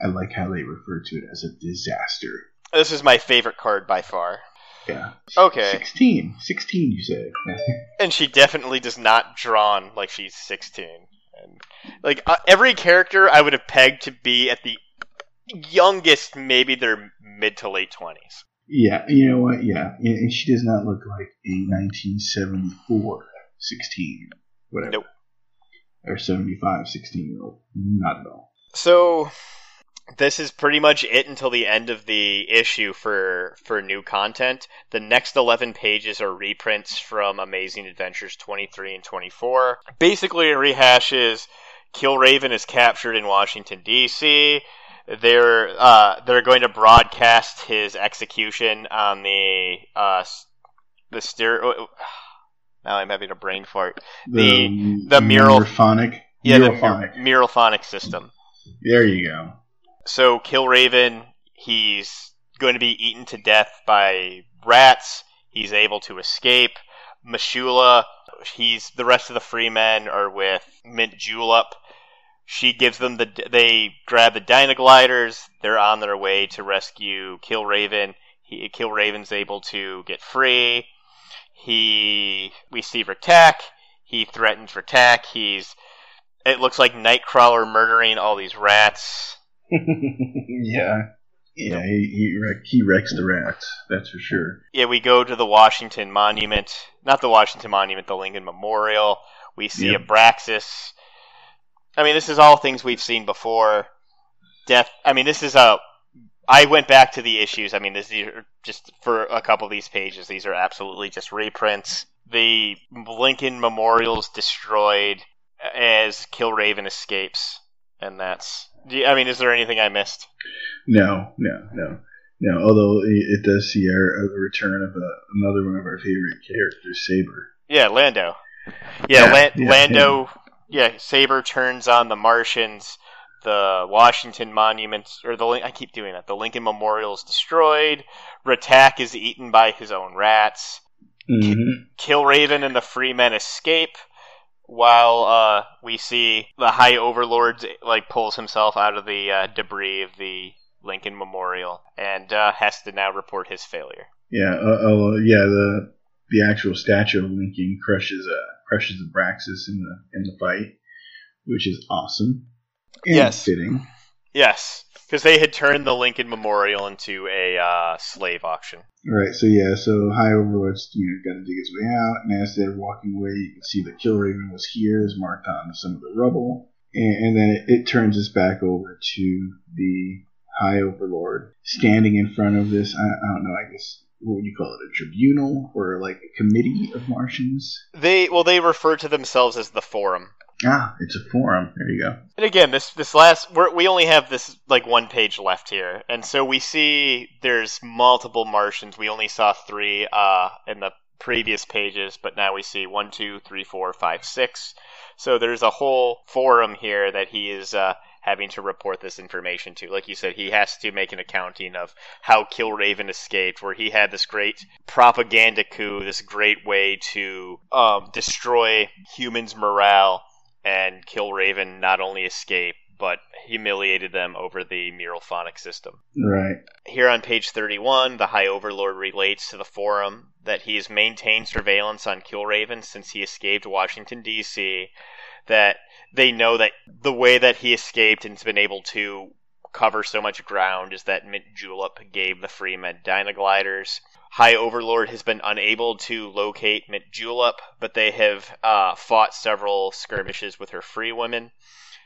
I like how they refer to it as a disaster. This is my favorite card by far. Yeah. Okay. 16. 16, you say. [LAUGHS] And she definitely does not drawn like she's 16. And like uh, every character I would have pegged to be at the youngest, maybe they're mid to late 20s. yeah, you know what? Yeah. And and she does not look like a 1974 16. Whatever. Nope. Or 75 16 year old. Not at all. So this is pretty much it until the end of the issue for for new content. The next 11 pages are reprints from Amazing Adventures 23 and 24. Basically it rehashes Killraven is captured in Washington D.C. They're uh, they're going to broadcast his execution on the uh, the stereo. [SIGHS] Now I'm having a brain fart. The- the mural- Muralphonic. Yeah, the mur- Muralphonic system. There you go. So Killraven, he's going to be eaten to death by rats. He's able to escape. Mashula, he's the rest of the free men are with Mint Julep. She gives them the they grab the Dynagliders. They're on their way to rescue Killraven. He, Killraven's able to get free. He we see Ratak. He threatens Ratak. He's it looks like Nightcrawler murdering all these rats. [LAUGHS] yeah. Yeah, he he, wreck, he wrecks the rats. That's for sure. Yeah, we go to the Washington Monument, not the Washington Monument, the Lincoln Memorial. We see Yep. Abraxas. I mean, this is all things we've seen before. Death. I mean, this is a. I went back to the issues. I mean, this these are just for a couple of these pages. These are absolutely just reprints. The Lincoln Memorial's destroyed as Killraven escapes, and that's. You- I mean, is there anything I missed? No, no, no, no. Although it, it does see our, the return of a, another one of our favorite characters, Saber. Yeah, Lando. Yeah, Yeah, Lan- yeah, Lando. Yeah, Saber turns on the Martians. The Washington Monument, or the I keep doing that. The Lincoln Memorial is destroyed. Ratak is eaten by his own rats. Mm-hmm. Killraven and the Freemen escape, while uh, we see the High Overlord like pulls himself out of the uh, debris of the Lincoln Memorial and uh, has to now report his failure. Yeah, uh, oh, yeah. The the actual statue of Lincoln crushes uh, crushes Abraxas in the in the fight, which is awesome. And Yes. fitting. Yes, because they had turned the Lincoln Memorial into a uh, slave auction. Right, so yeah, so High Overlord's you know got to dig his way out, and as they're walking away, you can see that Killraven was here, is marked on some of the rubble, and, and then it, it turns us back over to the High Overlord standing in front of this. I, I don't know, I guess what would you call it, a tribunal or like a committee of Martians? They well, they refer to themselves as the Forum. Ah, it's a forum. There you go. And again, this this last we only have this like one page left here, and so we see there's multiple Martians. We only saw three uh, in the previous pages, but now we see one, two, three, four, five, six. So there's a whole forum here that he is uh, having to report this information to. Like you said, he has to make an accounting of how Killraven escaped, where he had this great propaganda coup, this great way to um, destroy humans' morale and Killraven not only escaped, but humiliated them over the Muralphonic system. Right. Here on page 31, the High Overlord relates to the forum that he has maintained surveillance on Killraven since he escaped Washington, D.C. that they know that the way that he escaped and's been able to cover so much ground is that Mint Julep gave the Freemen Dynagliders. High Overlord has been unable to locate Mint Julep, but they have uh, fought several skirmishes with her free women.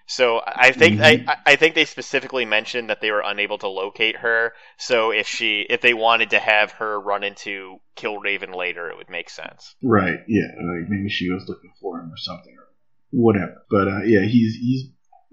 So I think Mhm. I, I think they specifically mentioned that they were unable to locate her. So if she if they wanted to have her run into Killraven later, it would make sense. Right. Yeah. Like maybe she was looking for him or something or whatever. But uh, yeah, he's he's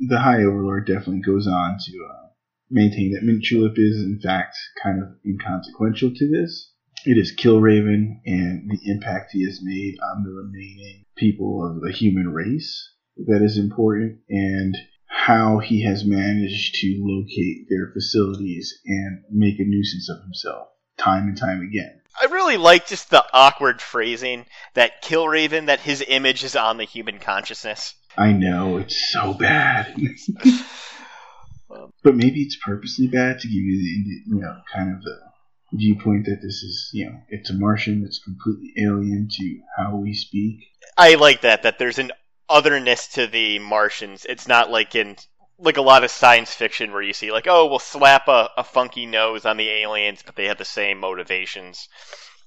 the High Overlord. Definitely goes on to uh, maintain that Mint Julep is in fact kind of inconsequential to this. It is Killraven and the impact he has made on the remaining people of the human race that is important, and how he has managed to locate their facilities and make a nuisance of himself time and time again. I really like just the awkward phrasing that Killraven that his image is on the human consciousness. I know it's so bad, [LAUGHS] but maybe it's purposely bad to give you the you know kind of the viewpoint that this is you know it's a Martian that's completely alien to how we speak. I like that that there's an otherness to the Martians. It's not like in like a lot of science fiction where you see like oh we'll slap a, a funky nose on the aliens, but they have the same motivations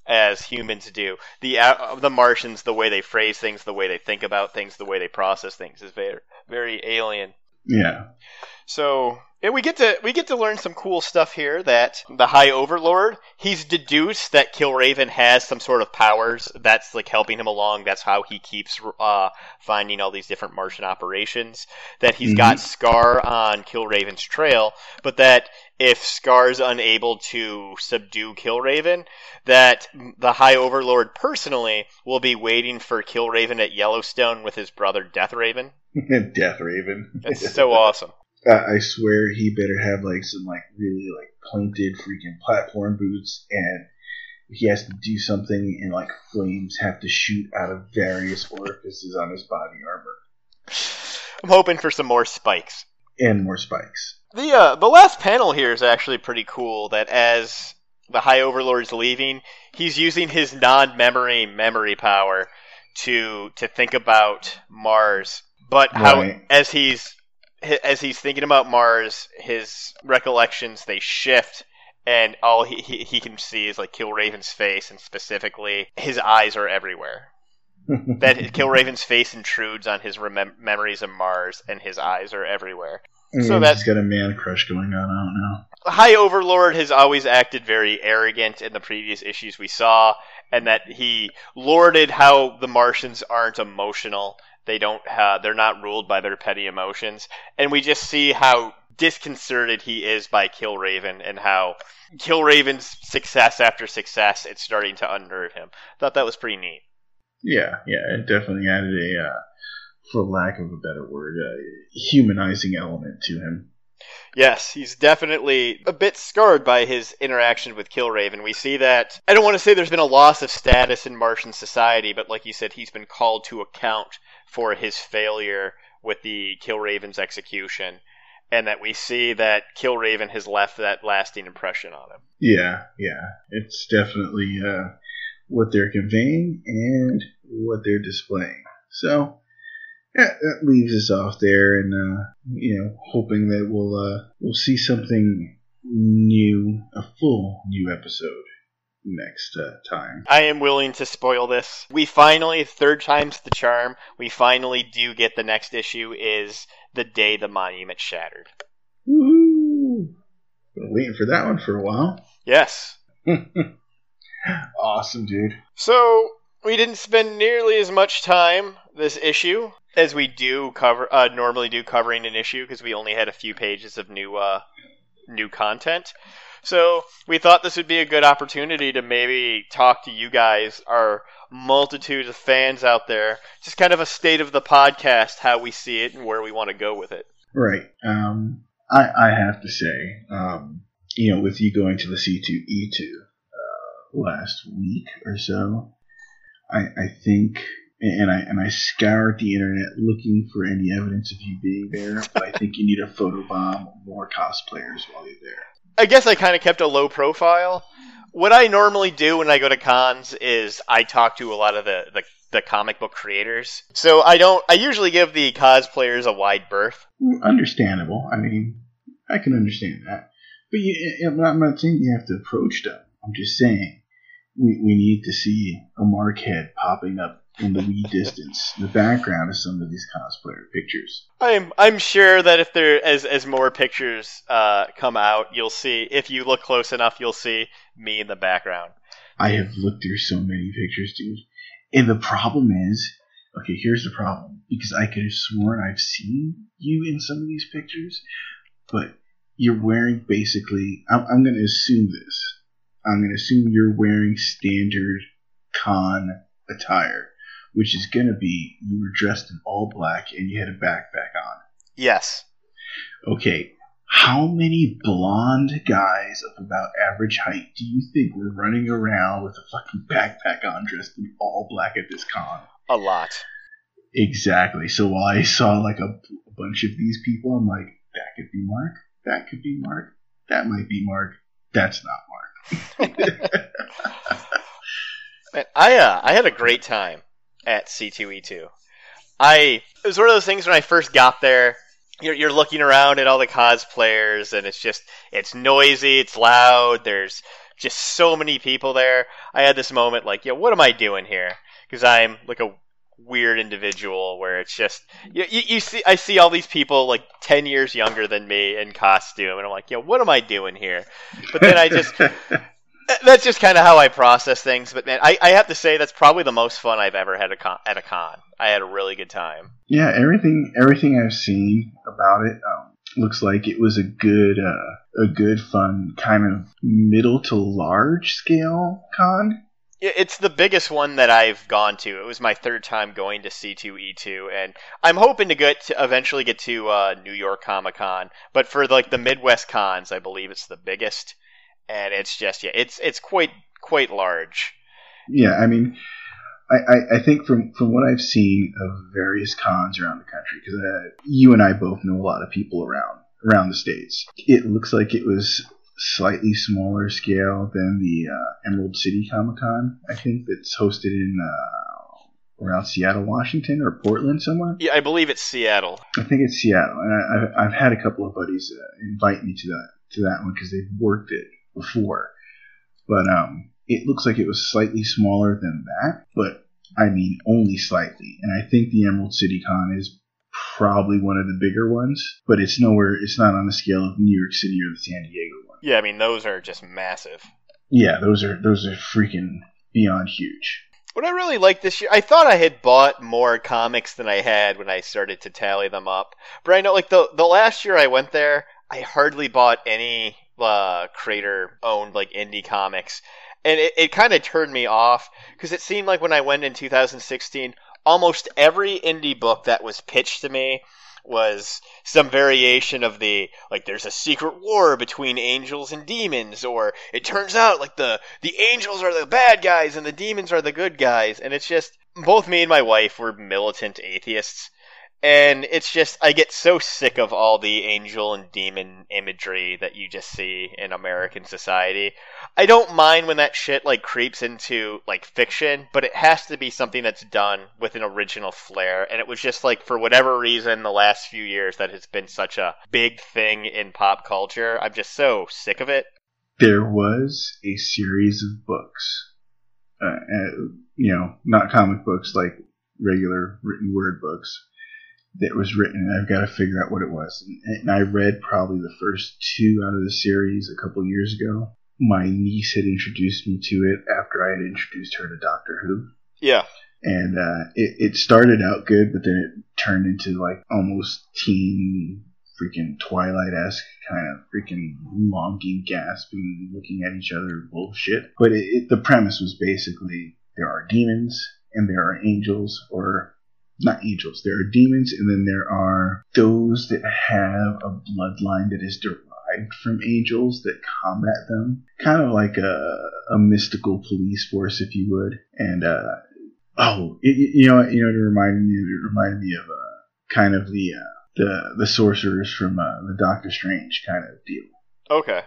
as humans do. The uh, the Martians, the way they phrase things, the way they think about things, the way they process things is very very alien. Yeah, So yeah, we get to we get to learn some cool stuff here. That the High Overlord, he's deduced that Killraven has some sort of powers that's like helping him along. That's how he keeps uh, finding all these different Martian operations. That he's got Scar on Killraven's trail, but that if Scar's unable to subdue Killraven, that the High Overlord personally will be waiting for Killraven at Yellowstone with his brother Deathraven. [LAUGHS] Death Raven. That's so awesome. [LAUGHS] I swear he better have like some like really like pointed freaking platform boots and he has to do something and like flames have to shoot out of various orifices on his body armor I'm hoping for some more spikes. and more spikes. The uh, the last panel here is actually pretty cool. That as the High Overlord's leaving, he's using his non-memory memory power to to think about Mars. But how Right. as he's as he's thinking about Mars, his recollections they shift, and all he, he, he can see is like Killraven's face, and specifically his eyes are everywhere. [LAUGHS] that Killraven's face intrudes on his remem- memories of Mars, and his eyes are everywhere. So so that's- he's got a man crush going on. I don't know. High Overlord has always acted very arrogant in the previous issues we saw, and that he lorded how the Martians aren't emotional. They don't. Uh, they're not ruled by their petty emotions, and we just see how disconcerted he is by Killraven and how Killraven's success after success it's starting to unnerve him. Thought that was pretty neat. Yeah, yeah, it definitely added a, uh, for lack of a better word, a humanizing element to him. Yes, he's definitely a bit scarred by his interaction with Killraven. We see that. I don't want to say there's been a loss of status in Martian society, but like you said, he's been called to account for his failure with the Killraven's execution, and that we see that Killraven has left that lasting impression on him. Yeah, yeah, it's definitely uh, what they're conveying and what they're displaying. So, yeah, that leaves us off there, and uh, you know, hoping that we'll uh, we'll see something new, a full new episode next uh, time. I am willing to spoil this. We finally, third time's the charm, we finally do get the next issue is the day the monument shattered. Woo! Been waiting for that one for a while. Yes. [LAUGHS] awesome, dude. So we didn't spend nearly as much time this issue as we do cover uh, normally do covering an issue because we only had a few pages of new uh, new content. So we thought this would be a good opportunity to maybe talk to you guys, our multitude of fans out there, just kind of a state of the podcast, how we see it, and where we want to go with it. Right. Um, I, I have to say, um, you know, with you going to the C2E2 uh, last week or so, I, I think, and I and I scoured the internet looking for any evidence of you being there, but I think you need to photobomb more cosplayers while you're there. I guess I kind of kept a low profile. What I normally do when I go to cons is I talk to a lot of the, the the comic book creators. So I don't. I usually give the cosplayers a wide berth. Understandable. I mean, I can understand that. But you, eh, eh, I'm not- I'm not saying you have to approach them. I'm just saying we, we need to see a Mark head popping up in the wee distance, the background of some of these cosplayer pictures. I'm I'm sure that if there as as more pictures uh, come out, you'll see. If you look close enough, you'll see me in the background. I have looked through so many pictures, dude. And the problem is, okay, here's the problem. Because I could have sworn I've seen you in some of these pictures, but you're wearing basically, I'm, I'm going to assume this. I'm going to assume you're wearing standard con attire, which is going to be you were dressed in all black and you had a backpack on. Yes. Okay, how many blonde guys of about average height do you think were running around with a fucking backpack on dressed in all black at this con? A lot. Exactly. So while I saw like a, a bunch of these people, I'm like, that could be Mark. That could be Mark. That might be Mark. That's not Mark. [LAUGHS] Man, I uh, I had a great time at C2E2. I it was one of those things when I first got there. You're, you're looking around at all the cosplayers, and it's just it's noisy, it's loud. There's just so many people there. I had this moment like, yo, what am I doing here? Because I'm like a weird individual where it's just you, you, you see I see all these people like ten years younger than me in costume, and I'm like, yo, what am I doing here? But then I just [LAUGHS] that's just kind of how I process things. But man, I, I have to say that's probably the most fun I've ever had a con- at a con. I had a really good time. yeah, everything everything I've seen about it um, looks like it was a good uh, a good fun kind of middle to large scale con. It's the biggest one that I've gone to. It was my third time going to C2E2, and I'm hoping to get to eventually get to uh, New York Comic Con. But for like the Midwest cons, I believe it's the biggest, and it's just yeah, it's it's quite quite large. Yeah, I mean, I, I, I think from, from what I've seen of various cons around the country, because uh, you and I both know a lot of people around around the states, it looks like it was slightly smaller scale than the uh, Emerald City Comic Con. I think that's hosted in uh, around Seattle, Washington, or Portland somewhere. Yeah, I believe it's Seattle. I think it's Seattle, and I, I've, I've had a couple of buddies uh, invite me to that to that one because they've worked it before. But um, it looks like it was slightly smaller than that, but I mean only slightly. And I think the Emerald City Con is probably one of the bigger ones, but it's nowhere. It's not on the scale of New York City or the San Diego one. Yeah, I mean those are just massive. Yeah, those are those are freaking beyond huge. What I really liked this year, I thought I had bought more comics than I had when I started to tally them up. But I know, like the the last year I went there, I hardly bought any uh, creator owned like indie comics, and it, it kind of turned me off because it seemed like when I went in 2016, almost every indie book that was pitched to me was some variation of the like there's a secret war between angels and demons or it turns out like the the angels are the bad guys and the demons are the good guys. And it's just both me and my wife were militant atheists and it's just I get so sick of all the angel and demon imagery that you just see in American society. I don't mind when that shit like creeps into like fiction, but it has to be something that's done with an original flair. And it was just like for whatever reason the last few years that has been such a big thing in pop culture. I'm just so sick of it. There was a series of books, uh, uh, you know, not comic books like regular written word books that was written, and I've got to figure out what it was. And, and I read probably the first two out of the series a couple years ago. My niece had introduced me to it after I had introduced her to Doctor Who. Yeah. And uh, it, it started out good, but then it turned into like almost teen, freaking Twilight esque kind of freaking longing, gasping, looking at each other bullshit. But it, it, the premise was basically there are demons and there are angels, or not angels, there are demons, and then there are those that have a bloodline that is derived from angels that combat them. Kind of like a, a mystical police force, if you would. And, uh, oh, it, you know, you know, it reminded me, it reminded me of, uh, kind of the, uh, the, the sorcerers from, uh, the Doctor Strange kind of deal. Okay.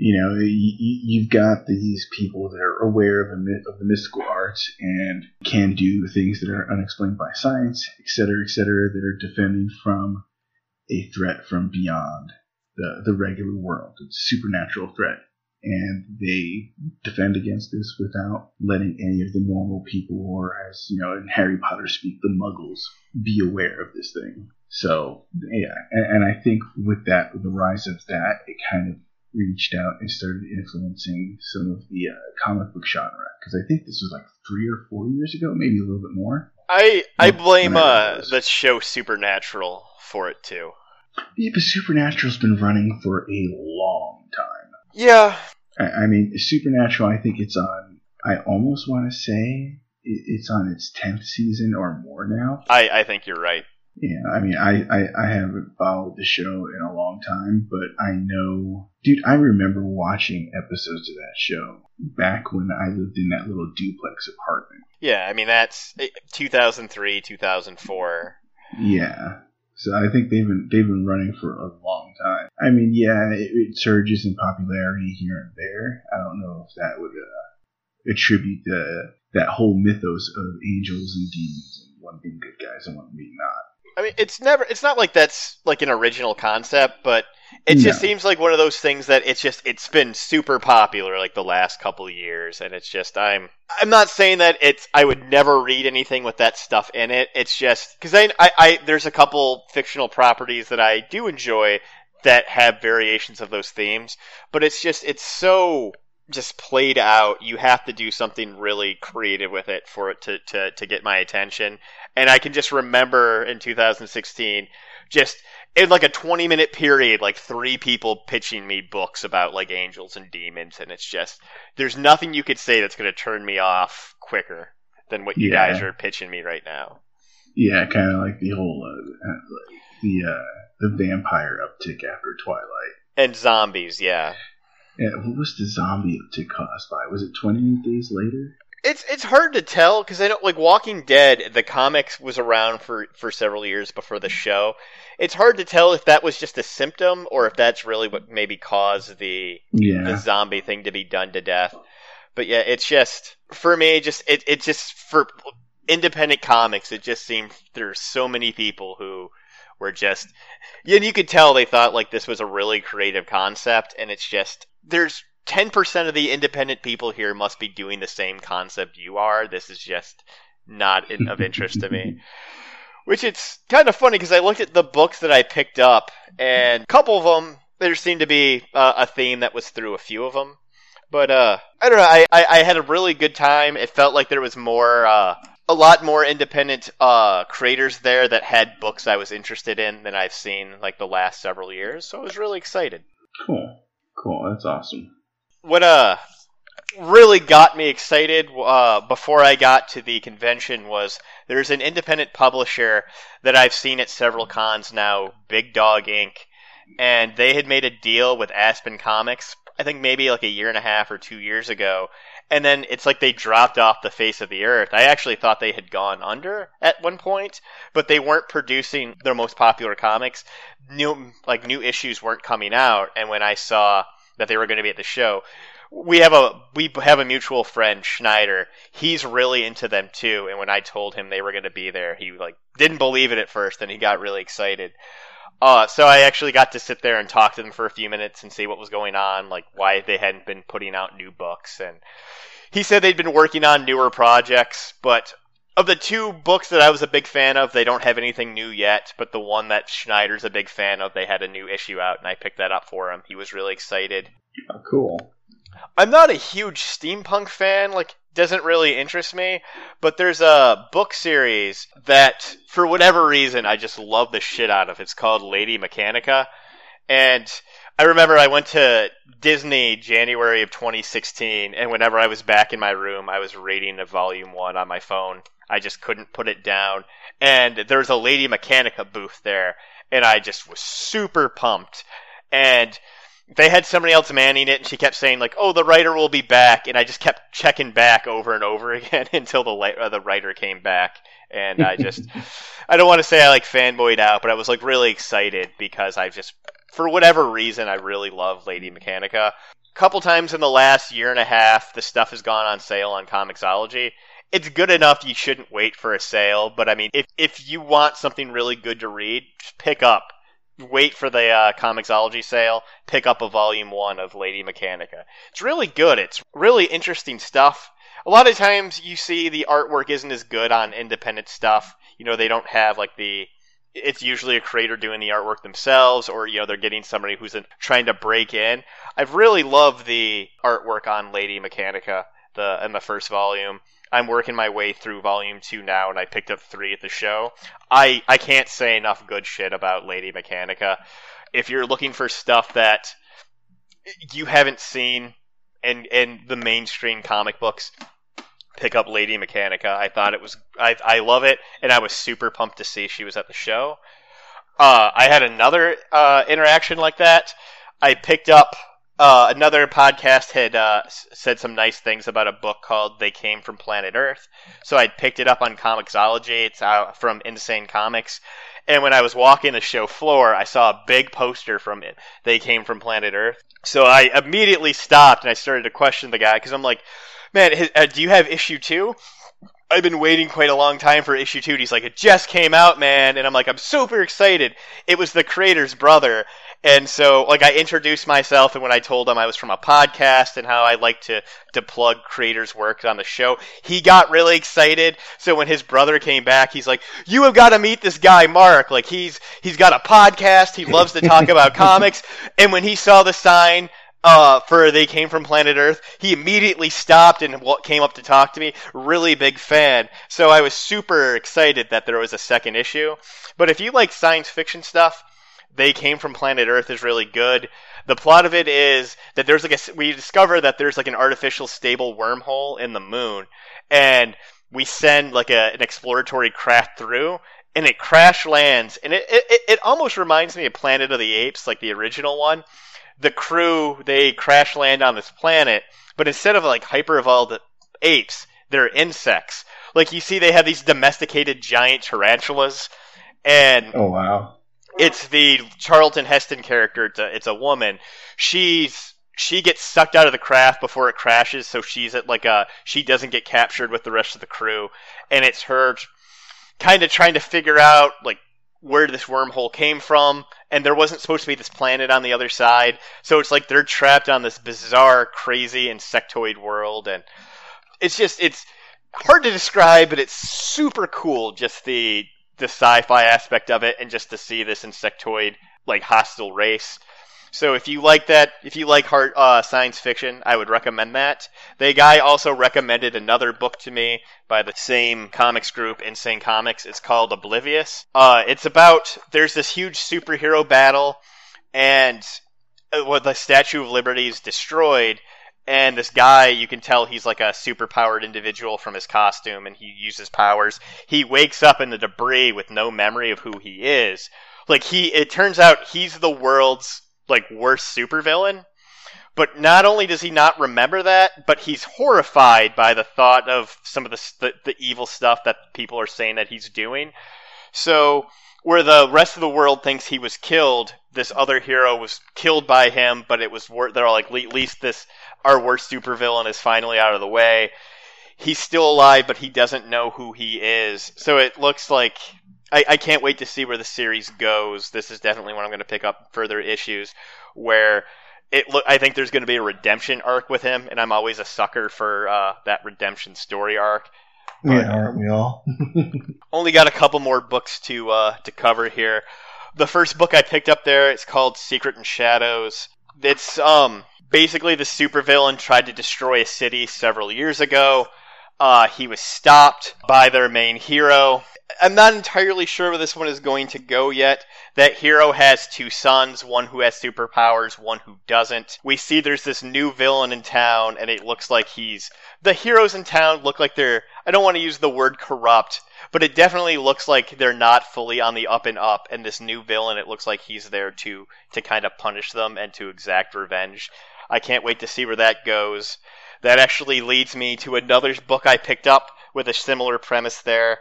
You know, y- y- you've got these people that are aware of, of the mystical arts and can do things that are unexplained by science, et cetera, et cetera, that are defending from a threat from beyond the, the regular world, a supernatural threat. And they defend against this without letting any of the normal people, or as you know, in Harry Potter speak, the muggles, be aware of this thing. So, yeah, and, and I think with that, with the rise of that, it kind of reached out and started influencing some of the uh, comic book genre. Because I think this was like three or four years ago, maybe a little bit more. I I blame uh, the show Supernatural for it too. Yeah, but Supernatural's been running for a long time. Yeah, I, I mean, Supernatural, I think it's on, I almost want to say it- it's on its 10th season or more now. I I think you're right. Yeah, I mean, I, I, I haven't followed the show in a long time, but I know, dude, I remember watching episodes of that show back when I lived in that little duplex apartment. Yeah, I mean that's eh, 2003, 2004. Yeah. So I think they've been they've been running for a long time. I mean, yeah, it, it surges in popularity here and there. I don't know if that would uh, attribute the that whole mythos of angels and demons and one being good guys and one being not. I mean, it's never. It's not like that's like an original concept, but it just seems like one of those things that it's just it's been super popular like the last couple of years, and it's just I'm I'm not saying that it's I would never read anything with that stuff in it. It's just because I, I I there's a couple fictional properties that I do enjoy that have variations of those themes, but it's just it's so just played out. You have to do something really creative with it for it to to to get my attention. And I can just remember in 2016, just in like a 20 minute period, like three people pitching me books about like angels and demons, and it's just there's nothing you could say that's going to turn me off quicker than what you Yeah. guys are pitching me right now. Yeah, kind of like the whole uh, like the uh, the vampire uptick after Twilight. And zombies, yeah. Yeah, what was the zombie uptick caused by? Was it 28 Days Later? It's it's hard to tell because I don't like Walking Dead. The comics was around for for several years before the show. It's hard to tell if that was just a symptom or if that's really what maybe caused the the zombie thing to be done to death. But yeah, it's just for me. Just it it just for independent comics. It just seemed there's so many people who were just yeah. and You could tell they thought like this was a really creative concept, and it's just there's. 10% of the independent people here must be doing the same concept you are. This is just not of interest to me. Which it's kind of funny because I looked at the books that I picked up, and a couple of them there seemed to be uh, a theme that was through a few of them. But uh, I don't know. I, I, I had a really good time. It felt like there was more, uh, a lot more independent uh, creators there that had books I was interested in than I've seen like the last several years. So I was really excited. cool, cool. That's awesome. What uh really got me excited uh, before I got to the convention was there's an independent publisher that I've seen at several cons now, Big Dog Ink. And they had made a deal with Aspen Comics, I think maybe like a year and a half or two years ago. And then it's like they dropped off the face of the earth. I actually thought they had gone under at one point, but they weren't producing their most popular comics. New like new issues weren't coming out, and when I saw that they were going to be at the show, we have a we have a mutual friend Schneider. He's really into them too, and when I told him they were going to be there, he like didn't believe it at first, and he got really excited. Uh, so I actually got to sit there and talk to them for a few minutes and see what was going on, like why they hadn't been putting out new books, and he said they'd been working on newer projects, but of the two books that I was a big fan of, they don't have anything new yet. But the one that Schneider's a big fan of, they had a new issue out, and I picked that up for him. He was really excited. Oh, cool. I'm not a huge steampunk fan, like doesn't really interest me, but there's a book series that for whatever reason I just love the shit out of. It's called Lady Mechanica. And I remember I went to Disney January of 2016 and whenever I was back in my room, I was reading the volume 1 on my phone. I just couldn't put it down. And there was a Lady Mechanica booth there and I just was super pumped. And they had somebody else manning it, and she kept saying like, "Oh, the writer will be back," and I just kept checking back over and over [LAUGHS] again until the uh, the writer came back, and I just, [LAUGHS] I don't want to say I like fanboyed out, but I was like really excited because I just, for whatever reason, I really love Lady Mechanica. A couple times in the last year and a half, the stuff has gone on sale on Comixology. It's good enough you shouldn't wait for a sale, but I mean, if if you want something really good to read, just pick up. Wait for the uh, Comixology sale. Pick up a volume one of Lady Mechanica. It's really good. It's really interesting stuff. A lot of times you see the artwork isn't as good on independent stuff. You know, they don't have like the it's usually a creator doing the artwork themselves or you know they're getting somebody who's in, trying to break in. I've really loved the artwork on lady mechanica the in the first volume. I'm working my way through volume two now and i picked up three at the show. I i can't say enough good shit about lady mechanica. If you're looking for stuff that you haven't seen in in the mainstream comic books pick up Lady Mechanica. I thought it was I I love it, and I was super pumped to see she was at the show. Uh, I had another uh, interaction like that. I picked up uh, another podcast had uh, said some nice things about a book called "They Came from Planet Earth," so I picked it up on Comixology. It's out from Insane Comics. And when I was walking the show floor, I saw a big poster from it. They came from Planet Earth. So I immediately stopped and I started to question the guy because I'm like, man, his, uh, do you have issue two? I've been waiting quite a long time for issue two. And he's like, it just came out, man. And I'm like, I'm super excited. It was the creator's brother. And so, like, I introduced myself, and when I told him I was from a podcast and how I like to, to plug creators' work on the show, he got really excited. So when his brother came back, he's like, "You have got to meet this guy, Mark. Like, he's he's got a podcast. He loves to talk about [LAUGHS] comics." And when he saw the sign uh, for they came from planet Earth, he immediately stopped and came up to talk to me. Really big fan. So I was super excited that there was a second issue. But if you like science fiction stuff, they came from planet Earth is really good. The plot of it is that there's like a we discover that there's like an artificial stable wormhole in the moon, and we send like a, an exploratory craft through, and it crash lands, and it it- it almost reminds me of Planet of the Apes, like the original one. The crew they crash land on this planet, but instead of like hyper evolved apes, they're insects. Like you see, they have these domesticated giant tarantulas, and Oh wow. it's the Charlton Heston character. It's a, it's a woman. She's she gets sucked out of the craft before it crashes, so she's at like a she doesn't get captured with the rest of the crew, and it's her kind of trying to figure out like where this wormhole came from, and there wasn't supposed to be this planet on the other side, so it's like they're trapped on this bizarre, crazy insectoid world, and it's just it's hard to describe, but it's super cool. Just the the sci-fi aspect of it, and just to see this insectoid like hostile race. So if you like that, if you like hard uh, science fiction, I would recommend that. The guy also recommended another book to me by the same comics group, Insane Comics. It's called Oblivious. Uh, it's about there's this huge superhero battle, and uh, well, the Statue of Liberty is destroyed, and this guy, you can tell he's like a superpowered individual from his costume, and he uses powers. He wakes up in the debris with no memory of who he is. Like he, it turns out he's the world's like worst supervillain. But not only does he not remember that, but he's horrified by the thought of some of the, the the evil stuff that people are saying that he's doing. So where the rest of the world thinks he was killed, this other hero was killed by him, but it was wor- they're all like, at least this our worst supervillain is finally out of the way. He's still alive, but he doesn't know who he is. So it looks like I, I can't wait to see where the series goes. This is definitely when I'm going to pick up further issues where it look. I think there's going to be a redemption arc with him, and I'm always a sucker for uh, that redemption story arc. Yeah, aren't we all? [LAUGHS] Only got a couple more books to uh, to cover here. The first book I picked up there, it's called Secret and Shadows. It's um basically the supervillain tried to destroy a city several years ago. Uh, he was stopped by their main hero. I'm not entirely sure where this one is going to go yet. That hero has two sons, one who has superpowers, one who doesn't. We see there's this new villain in town, and it looks like he's. The heroes in town look like they're. I don't want to use the word corrupt, but it definitely looks like they're not fully on the up and up, and this new villain, it looks like he's there to, to kind of punish them and to exact revenge. I can't wait to see where that goes. That actually leads me to another book I picked up with a similar premise there.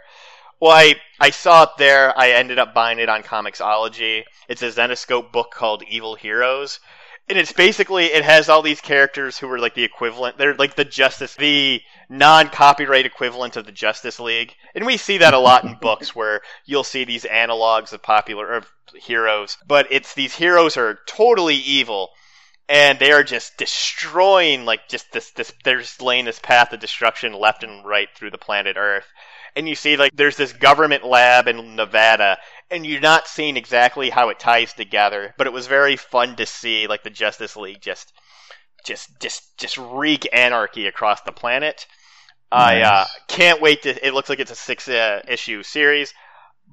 Well, I, I saw it there. I ended up buying it on Comixology. It's a Zenescope book called Evil Heroes. and it's basically it has all these characters who are like the equivalent. They're like the Justice, the non-copyright equivalent of the Justice League, and we see that a lot in books where you'll see these analogs of popular of heroes, but it's these heroes are totally evil. And they are just destroying, like, just this, this, they're just laying this path of destruction left and right through the planet Earth. And you see, like, there's this government lab in Nevada, and you're not seeing exactly how it ties together, but it was very fun to see like the Justice League just just just just wreak anarchy across the planet. I uh, can't wait to it looks like it's a six uh, issue series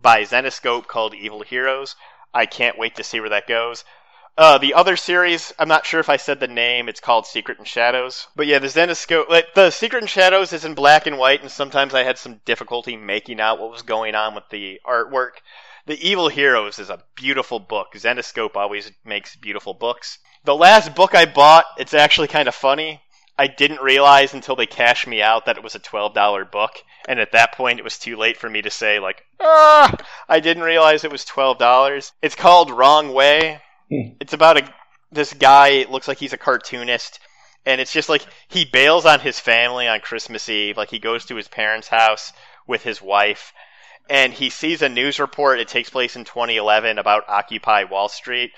by Zenescope called Evil Heroes. I can't wait to see where that goes. Uh, the other series, I'm not sure if I said the name. It's called Secret and Shadows. But yeah, the Zenescope, like, the Secret and Shadows is in black and white, and sometimes I had some difficulty making out what was going on with the artwork. The Evil Heroes is a beautiful book. Zenescope always makes beautiful books. The last book I bought, it's actually kind of funny. I didn't realize until they cashed me out that it was a $12 book, and at that point it was too late for me to say, like, ah, I didn't realize it was $12. It's called Wrong Way. Hmm. It's about a this guy, it looks like he's a cartoonist, and it's just like he bails on his family on Christmas Eve. Like he goes to his parents' house with his wife, and he sees a news report. It takes place in 2011 about Occupy Wall Street,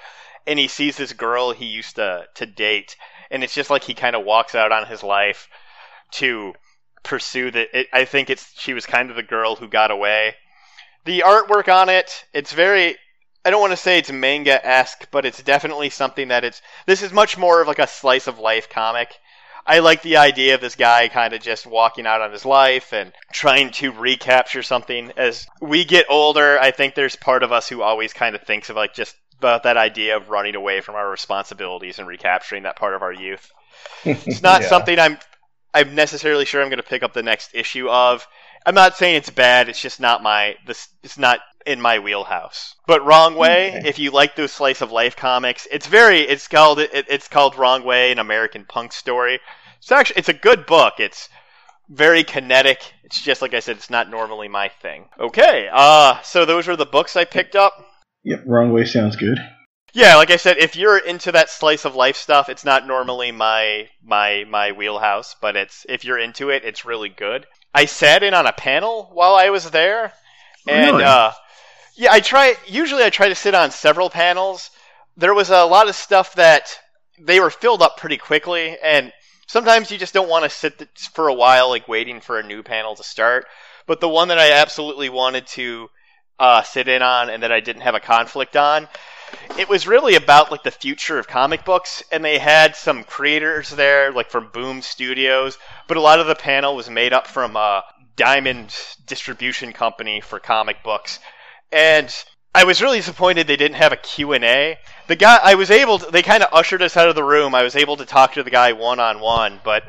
and he sees this girl he used to to date, and it's just like he kind of walks out on his life to pursue that. I think it's she was kind of the girl who got away. The artwork on it, it's very. I don't want to say it's manga esque, but it's definitely something that it's. This is much more of like a slice of life comic. I like the idea of this guy kind of just walking out on his life and trying to recapture something. As we get older, I think there's part of us who always kind of thinks of like just about that idea of running away from our responsibilities and recapturing that part of our youth. It's not [LAUGHS] Yeah. something I'm I'm necessarily sure I'm going to pick up the next issue of. I'm not saying it's bad. It's just not my this. It's not in my wheelhouse. But Wrong Way, if you like those slice of life comics, it's very. It's called it, it's called Wrong Way, an American punk story. It's actually it's a good book. It's very kinetic. It's just like I said. It's not normally my thing. Okay. Uh, so those are the books I picked up. Yep, wrong way sounds good. Yeah, like I said, if you're into that slice of life stuff, it's not normally my my my wheelhouse, but it's if you're into it, it's really good. I sat in on a panel while I was there, and Really? uh, yeah, I try. Usually, I try to sit on several panels. There was a lot of stuff that they were filled up pretty quickly, and sometimes you just don't want to sit for a while, like waiting for a new panel to start. But the one that I absolutely wanted to uh, sit in on, and that I didn't have a conflict on, it was really about like the future of comic books and they had some creators there like from boom studios but a lot of the panel was made up from uh, diamond distribution company for comic books and i was really disappointed they didn't have a q&a the guy i was able to they kind of ushered us out of the room i was able to talk to the guy one-on-one but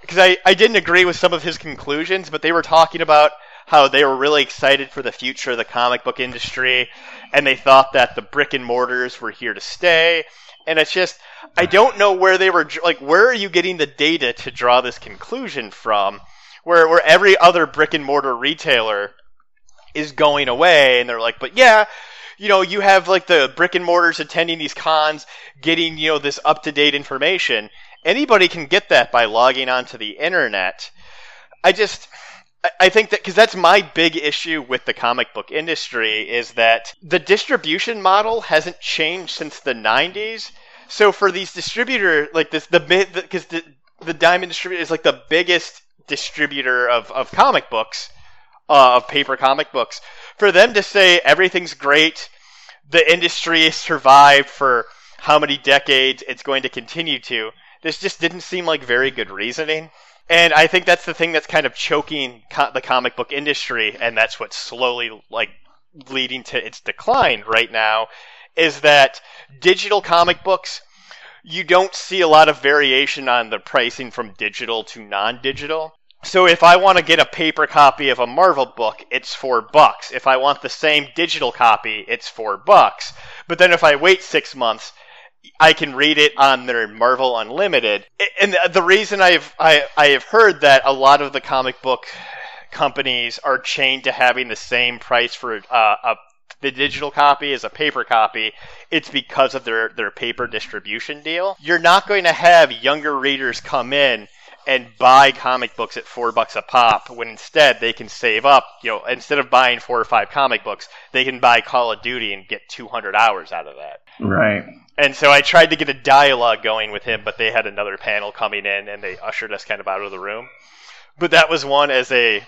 because I, I didn't agree with some of his conclusions but they were talking about how they were really excited for the future of the comic book industry and they thought that the brick and mortars were here to stay. And it's just, I don't know where they were, like, where are you getting the data to draw this conclusion from? Where, where every other brick and mortar retailer is going away, and they're like, but yeah, you know, you have like the brick and mortars attending these cons, getting, you know, this up to date information. Anybody can get that by logging onto the internet. I just, I- think that because that's my big issue with the comic book industry is that the distribution model hasn't changed since the 90s. So for these distributor like this, the because the, the Diamond distributor is like the biggest distributor of, of comic books, uh, of paper comic books. For them to say everything's great, the industry has survived for how many decades, it's going to continue to. This just didn't seem like very good reasoning. And I think that's the thing that's kind of choking co- the comic book industry, and that's what's slowly like leading to its decline right now. Is that digital comic books? You don't see a lot of variation on the pricing from digital to non-digital. So if I want to get a paper copy of a Marvel book, it's four bucks. If I want the same digital copy, it's four bucks. But then if I wait six months, I can read it on their Marvel Unlimited. And the- reason I've I, I have heard that a lot of the comic book companies are chained to having the same price for uh, a the digital copy as a paper copy, it's because of their, their paper distribution deal. You're not going to have younger readers come in and buy comic books at four bucks a pop when instead they can save up, you know, instead of buying four or five comic books, they can buy Call of Duty and get 200 hours out of that. Right. And so I tried to get a dialogue going with him, but they had another panel coming in and they ushered us kind of out of the room. But that was one as a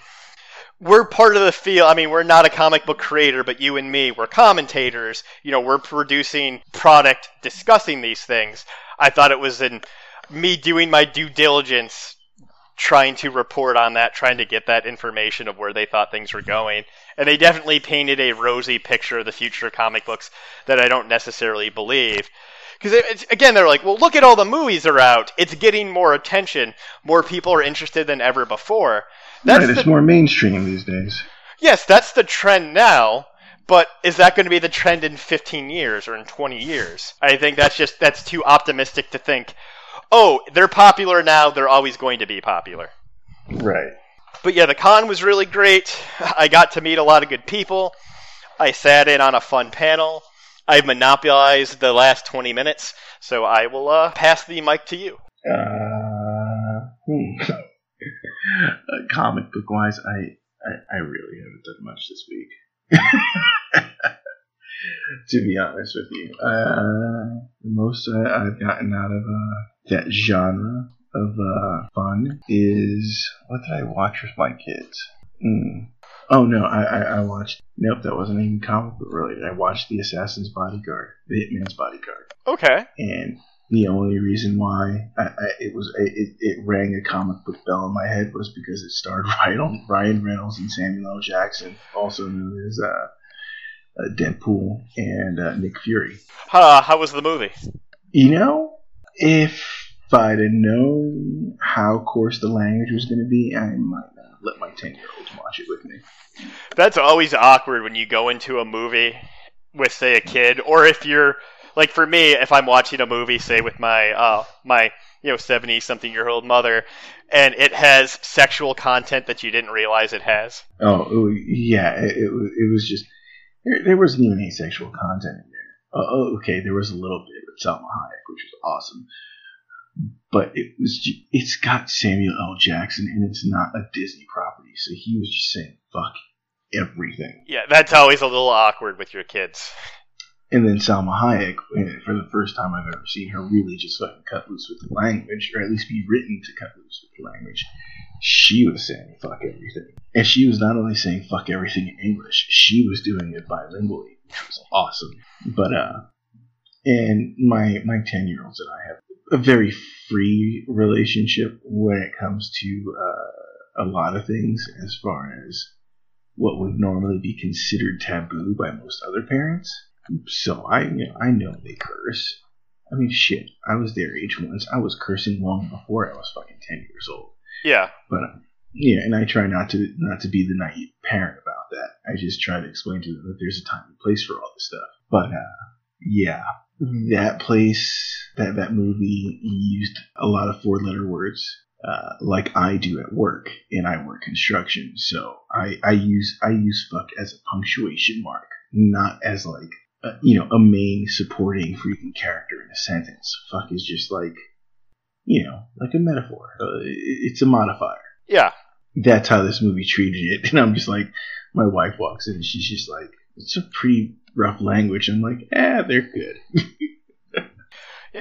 we're part of the field. I mean, we're not a comic book creator, but you and me, we're commentators. You know, we're producing product discussing these things. I thought it was in me doing my due diligence trying to report on that, trying to get that information of where they thought things were going. And they definitely painted a rosy picture of the future of comic books that I don't necessarily believe. Because again, they're like, well, look at all the movies are out. It's getting more attention. More people are interested than ever before. That's right, the, it's more mainstream these days. yes, that's the trend now. But is that going to be the trend in 15 years or in 20 years? I think that's just that's too optimistic to think. Oh, they're popular now. They're always going to be popular. Right. But yeah, the con was really great. I got to meet a lot of good people. I sat in on a fun panel. I monopolized the last 20 minutes, so I will uh, pass the mic to you. Uh, hmm. [LAUGHS] Uh, comic book wise, I, I I really haven't done much this week. [LAUGHS] to be honest with you, uh, the most I, I've gotten out of uh, that genre of uh, fun is what did I watch with my kids? Hmm. Oh no, I, I, I watched. Nope, that wasn't even comic book related. I watched The Assassin's Bodyguard, The Hitman's Bodyguard Okay. and the only reason why I, I, it was it, it rang a comic book bell in my head was because it starred [LAUGHS] Ryan, Ryan Reynolds and Samuel L. Jackson, also known as uh, uh, Deadpool and uh, Nick Fury. Uh, how was the movie? You know, if I'd have known how coarse the language was going to be, I might not let my ten year olds watch it with me. That's always awkward when you go into a movie with, say, a kid, or if you're like for me, if I'm watching a movie, say with my uh, my you know seventy something year old mother, and it has sexual content that you didn't realize it has. Oh, yeah, it, it, was, it was just there, there wasn't even any sexual content oh, okay, there was a little bit with Salma Hayek, which was awesome, but it was it's got Samuel L. Jackson, and it's not a Disney property, so he was just saying fuck everything. Yeah, that's always a little awkward with your kids. And then Salma Hayek, eh, for the first time I've ever seen her really just fucking cut loose with the language, or at least be written to cut loose with the language. She was saying fuck everything. And she was not only saying fuck everything in English, she was doing it bilingually, which was awesome. But, uh, and my, my 10 year olds and I have a very free relationship when it comes to, uh, a lot of things as far as what would normally be considered taboo by most other parents. So I, you know, I know they curse. I mean, shit. I was their age once. I was cursing long before I was fucking ten years old. Yeah, But um, yeah, and I try not to not to be the naive parent about that. I just try to explain to them that there's a time and place for all this stuff. But uh, yeah, that place, that that movie used a lot of four letter words. Uh, like I do at work, and I work construction, so I, I use I use fuck as a punctuation mark, not as like uh, you know a main supporting freaking character in a sentence. Fuck is just like you know like a metaphor. Uh, it- it's a modifier yeah. That's how this movie treated it. [LAUGHS] And I'm just like, my wife walks in and she's just like, it's a pretty rough language. I'm like, eh, they're good. [LAUGHS]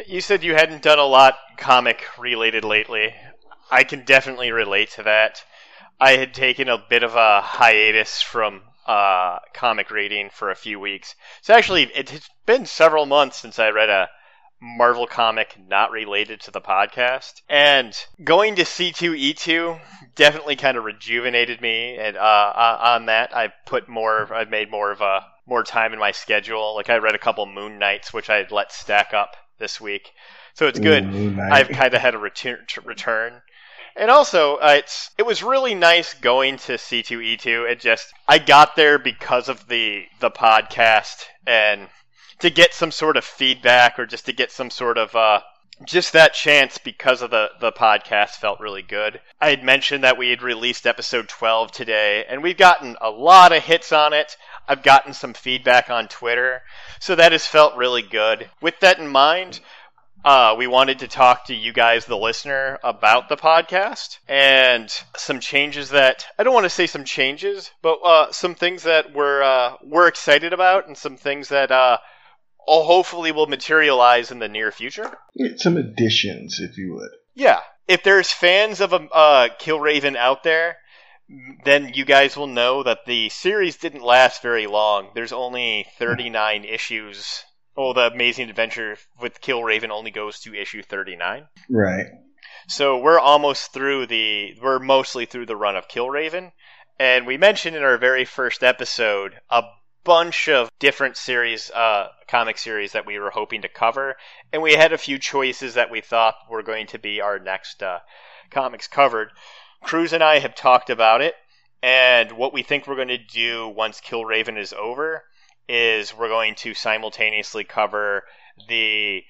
You said you hadn't done a lot comic related lately. I can definitely relate to that. I had taken a bit of a hiatus from uh, comic reading for a few weeks. So actually, it's been several months since I read a Marvel comic not related to the podcast. And going to C2E2 definitely kind of rejuvenated me. And uh, uh, on that, I've put more. I've made more of a more time in my schedule. Like I read a couple Moon Knights, which I had let stack up this week. So it's good. Knight. I've kind of had a return. return. And also, uh, it's it was really nice going to C2E2. It just I got there because of the the podcast and to get some sort of feedback or just to get some sort of uh, just that chance because of the the podcast felt really good. I had mentioned that we had released episode 12 today, and we've gotten a lot of hits on it. I've gotten some feedback on Twitter, so that has felt really good. With that in mind, uh, we wanted to talk to you guys, the listener, about the podcast and some changes that I don't want to say some changes, but uh, some things that we're uh, we're excited about and some things that uh, all hopefully will materialize in the near future. Some additions, if you would. Yeah, if there's fans of a uh, Killraven out there, then you guys will know that the series didn't last very long. There's only 39 issues. Oh, the Amazing Adventure with Killraven only goes to issue 39. Right. So we're almost through the. We're mostly through the run of Killraven, and we mentioned in our very first episode a bunch of different series, uh, comic series that we were hoping to cover, and we had a few choices that we thought were going to be our next uh, comics covered. Cruz and I have talked about it, and what we think we're going to do once Killraven is over is we're going to simultaneously cover the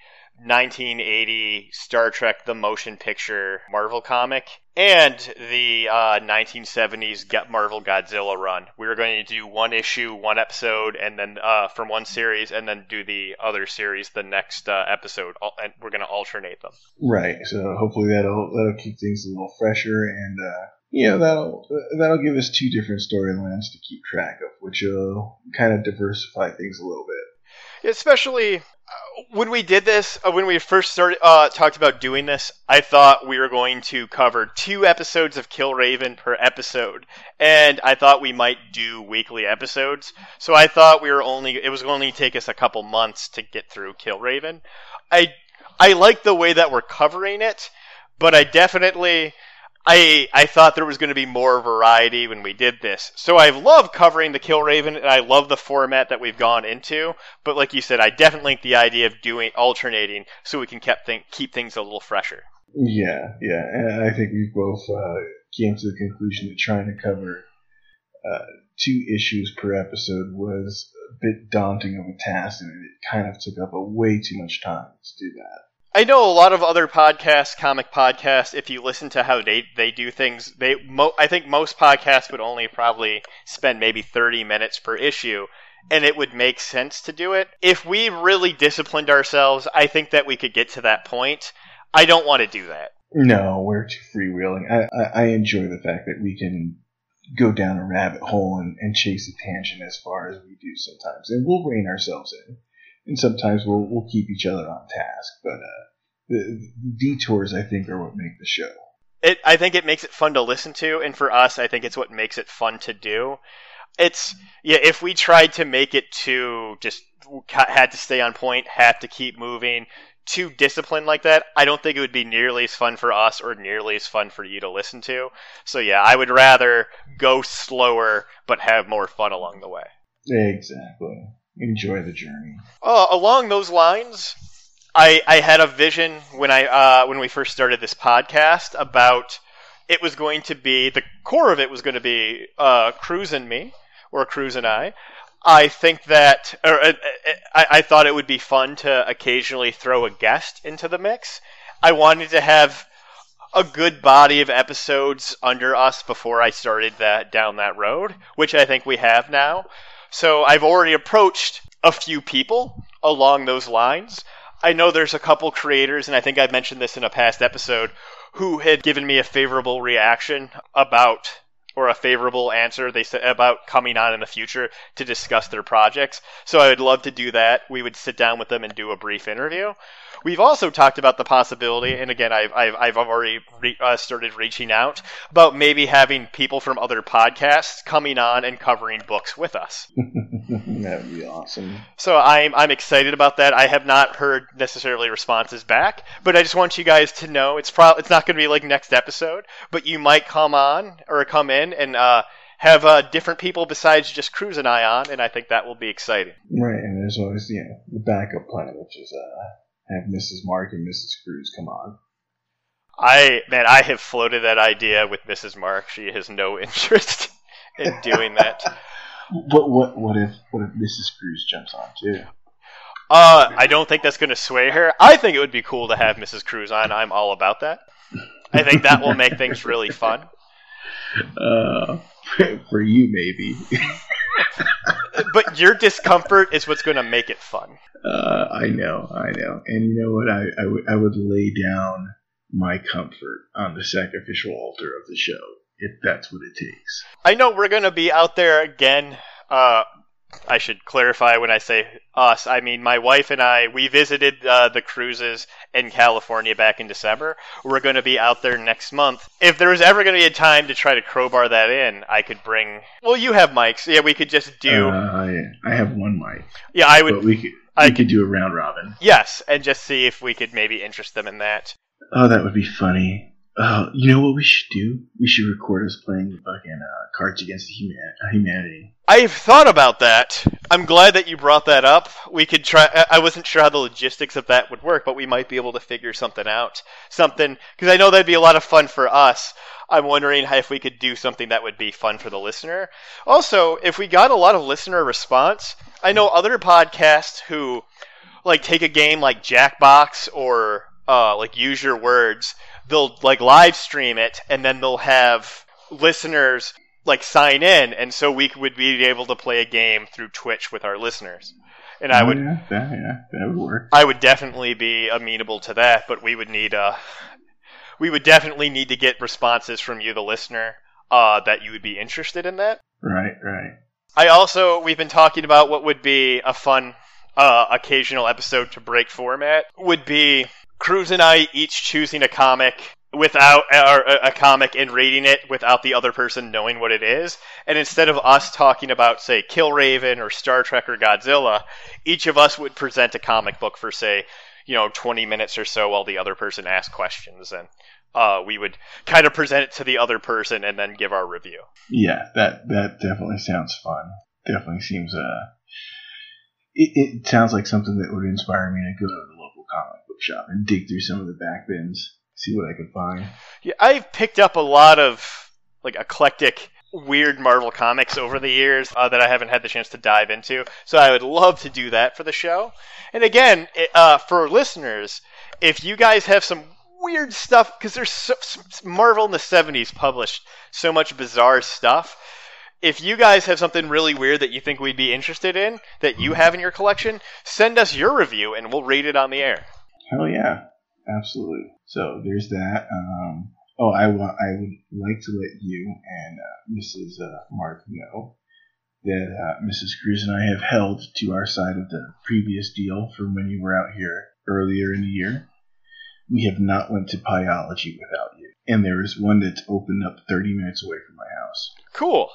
1980 Star Trek The Motion Picture Marvel comic and the uh, 1970s Get Marvel Godzilla run. We were going to do one issue, one episode, and then uh, from one series, and then do the other series the next uh, episode, and we're going to alternate them. Right. So hopefully that'll that'll keep things a little fresher, and uh, you know that'll that'll give us two different storylines to keep track of, which will kind of diversify things a little bit. especially when we did this uh, when we first started uh, talked about doing this i thought we were going to cover two episodes of Killraven per episode. And i thought we might do weekly episodes. So i thought we were only it was going to take us a couple months to get through Killraven i i like the way that we're covering it but i definitely I I thought there was going to be more variety when we did this. So I love covering the Killraven and I love the format that we've gone into. But like you said, I definitely like the idea of doing alternating so we can keep think, keep things a little fresher. Yeah, yeah, and I think we both uh, came to the conclusion that trying to cover uh, two issues per episode was a bit daunting of a task, and it kind of took up a way too much time to do that. I know a lot of other podcasts, comic podcasts. If you listen to how they they do things, they mo- I think most podcasts would only probably spend maybe thirty minutes per issue, and it would make sense to do it. If we really disciplined ourselves, I think that we could get to that point. I don't want to do that. No, we're too freewheeling. I, I, I enjoy the fact that we can go down a rabbit hole and, and chase a tangent as far as we do sometimes, and we'll rein ourselves in. And sometimes we'll we'll keep each other on task, but uh, the, the detours I think are what make the show. It I think it makes it fun to listen to, and for us, I think it's what makes it fun to do. It's yeah. If we tried to make it too just had to stay on point, had to keep moving, too disciplined like that, I don't think it would be nearly as fun for us or nearly as fun for you to listen to. So yeah, I would rather go slower but have more fun along the way. Exactly. Enjoy the journey. Uh, along those lines, I I had a vision when I uh, when we first started this podcast about it was going to be the core of it was going to be uh, Cruz and me or Cruz and I. I think that or, uh, uh, I, I thought it would be fun to occasionally throw a guest into the mix. I wanted to have a good body of episodes under us before I started that down that road, which I think we have now. So I've already approached a few people along those lines. I know there's a couple creators, and I think I've mentioned this in a past episode, who had given me a favorable reaction about or a favorable answer they said about coming on in the future to discuss their projects. So I would love to do that. We would sit down with them and do a brief interview. We've also talked about the possibility, and again, I've I've, I've already re- uh, started reaching out about maybe having people from other podcasts coming on and covering books with us. [LAUGHS] that would be awesome. So I'm I'm excited about that. I have not heard necessarily responses back, but I just want you guys to know it's pro- it's not going to be like next episode, but you might come on or come in and uh, have uh, different people besides just Cruz and I on, and I think that will be exciting. Right, and there's always you know the backup plan, which is uh, have Mrs. Mark and Mrs. Cruz come on. I man, I have floated that idea with Mrs. Mark. She has no [LAUGHS] interest in doing that. What what what if what if Mrs. Cruz jumps on too? Uh, I don't think that's going to sway her. I think it would be cool to have Mrs. Cruz on. I'm all about that. I think that will make things really fun. [LAUGHS] Uh, [LAUGHS] for you maybe. [LAUGHS] but your discomfort is what's going to make it fun. Uh, I know, I know. And you know what? I, I, would, would lay down my comfort on the sacrificial altar of the show if that's what it takes. I know we're going to be out there again. Uh, I should clarify when I say us. I mean my wife and I. We visited uh, the cruises in California back in December. We're going to be out there next month. If there was ever going to be a time to try to crowbar that in, I could bring. Well, you have mics. Yeah, we could just do. Uh, I, I have one mic, yeah, I would. but we could, I we could do a round robin. Yes, and just see if we could maybe interest them in that. Oh, that would be funny. Oh, you know what we should do? We should record us playing fucking uh, Cards Against Humanity. I've thought about that. I'm glad that you brought that up. We could try. I wasn't sure how the logistics of that would work, but we might be able to figure something out. Something because I know that'd be a lot of fun for us. I'm wondering if we could do something that would be fun for the listener. Also, if we got a lot of listener response, I know other podcasts who like take a game like Jackbox or uh, like Use Your Words. They'll like live stream it, and then they'll have listeners like sign in, and so we would be able to play a game through Twitch with our listeners. And I Oh, would, yeah, that, yeah, that would work. I would definitely be amenable to that, but we would need uh, we would definitely need to get responses from you, the listener, uh, that you would be interested in that. Right, right. I also we've been talking about what would be a fun uh, occasional episode to break format would be Cruz and I each choosing a comic without or a comic and reading it without the other person knowing what it is. And instead of us talking about say Killraven or Star Trek or Godzilla each of us would present a comic book for say you know 20 minutes or so while the other person asked questions. And uh, we would kind of present it to the other person and then give our review. Yeah, that that definitely sounds fun. Definitely seems uh, it, it sounds like something that would inspire me to go to the local comic book shop and dig through some of the back bins, see what I could find. Yeah, I've picked up a lot of like eclectic, weird Marvel comics over the years uh, that I haven't had the chance to dive into. So I would love to do that for the show. And again, it, uh, for listeners, if you guys have some weird stuff, because there's so, Marvel in the '70s published so much bizarre stuff. If you guys have something really weird that you think we'd be interested in that you have in your collection, send us your review and we'll read it on the air. Hell yeah, absolutely. So there's that. Um, oh, I want I would like to let you and uh, Mrs. Uh, Mark know that uh, Mrs. Cruz and I have held to our side of the previous deal from when you were out here earlier in the year. We have not went to Pieology without you, and there is one that's opened up 30 minutes away from my house. Cool.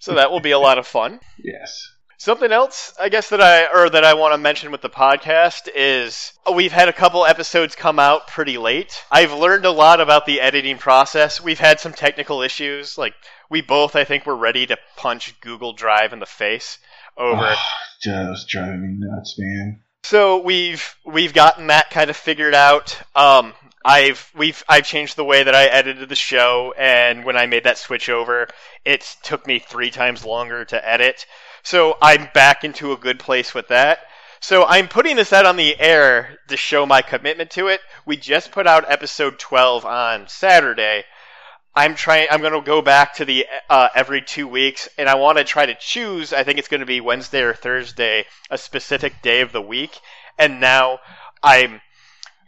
so that will be a lot of fun. [LAUGHS] Yes. Something else, I guess that I or that I want to mention with the podcast is we've had a couple episodes come out pretty late. I've learned a lot about the editing process. We've had some technical issues, like we both I think were ready to punch Google Drive in the face over. Oh, just driving me nuts, man. So we've we've gotten that kind of figured out. Um, I've we've I've changed the way that I edited the show, and when I made that switch over, it took me three times longer to edit. So I'm back into a good place with that. So I'm putting this out on the air to show my commitment to it. We just put out episode 12 on Saturday. I'm trying. I'm going to go back to the uh, every two weeks, and I want to try to choose. I think it's going to be Wednesday or Thursday, a specific day of the week. And now I'm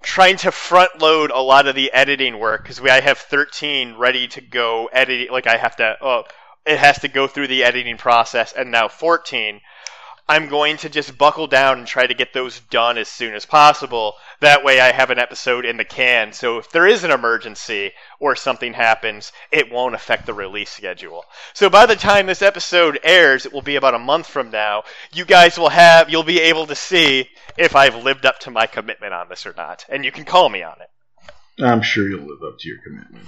trying to front load a lot of the editing work because I have 13 ready to go editing. Like I have to. Oh, it has to go through the editing process, and now 14. I'm going to just buckle down and try to get those done as soon as possible. That way, I have an episode in the can. So if there is an emergency or something happens, it won't affect the release schedule. So by the time this episode airs, it will be about a month from now. You guys will have, you'll be able to see if I've lived up to my commitment on this or not, and you can call me on it. I'm sure you'll live up to your commitment.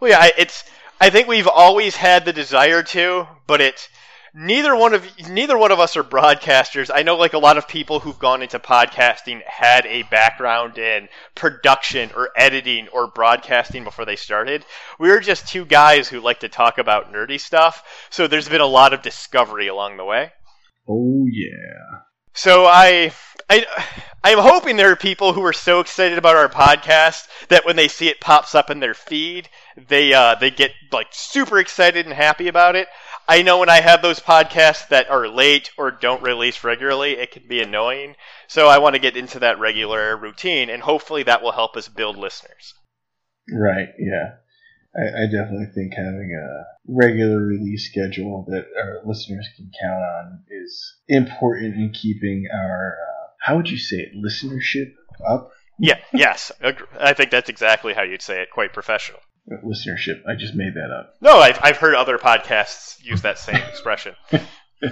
Well, yeah, I- it's. I think we've always had the desire to, but it's neither one of neither one of us are broadcasters. I know, like a lot of people who've gone into podcasting had a background in production or editing or broadcasting before they started. We were just two guys who like to talk about nerdy stuff, so there's been a lot of discovery along the way. Oh yeah. So I, I, I'm hoping there are people who are so excited about our podcast that when they see it pops up in their feed, they uh, they get like super excited and happy about it. I know when I have those podcasts that are late or don't release regularly, it can be annoying. So I want to get into that regular routine, and hopefully that will help us build listeners. Right. Yeah. I, I definitely think having a regular release schedule that our listeners can count on is important in keeping our uh, how would you say it listenership up. Yeah, yes, I think that's exactly how you'd say it. Quite professional. Listenership. I just made that up. No, I've, I've heard other podcasts use that same expression. [LAUGHS] [LAUGHS]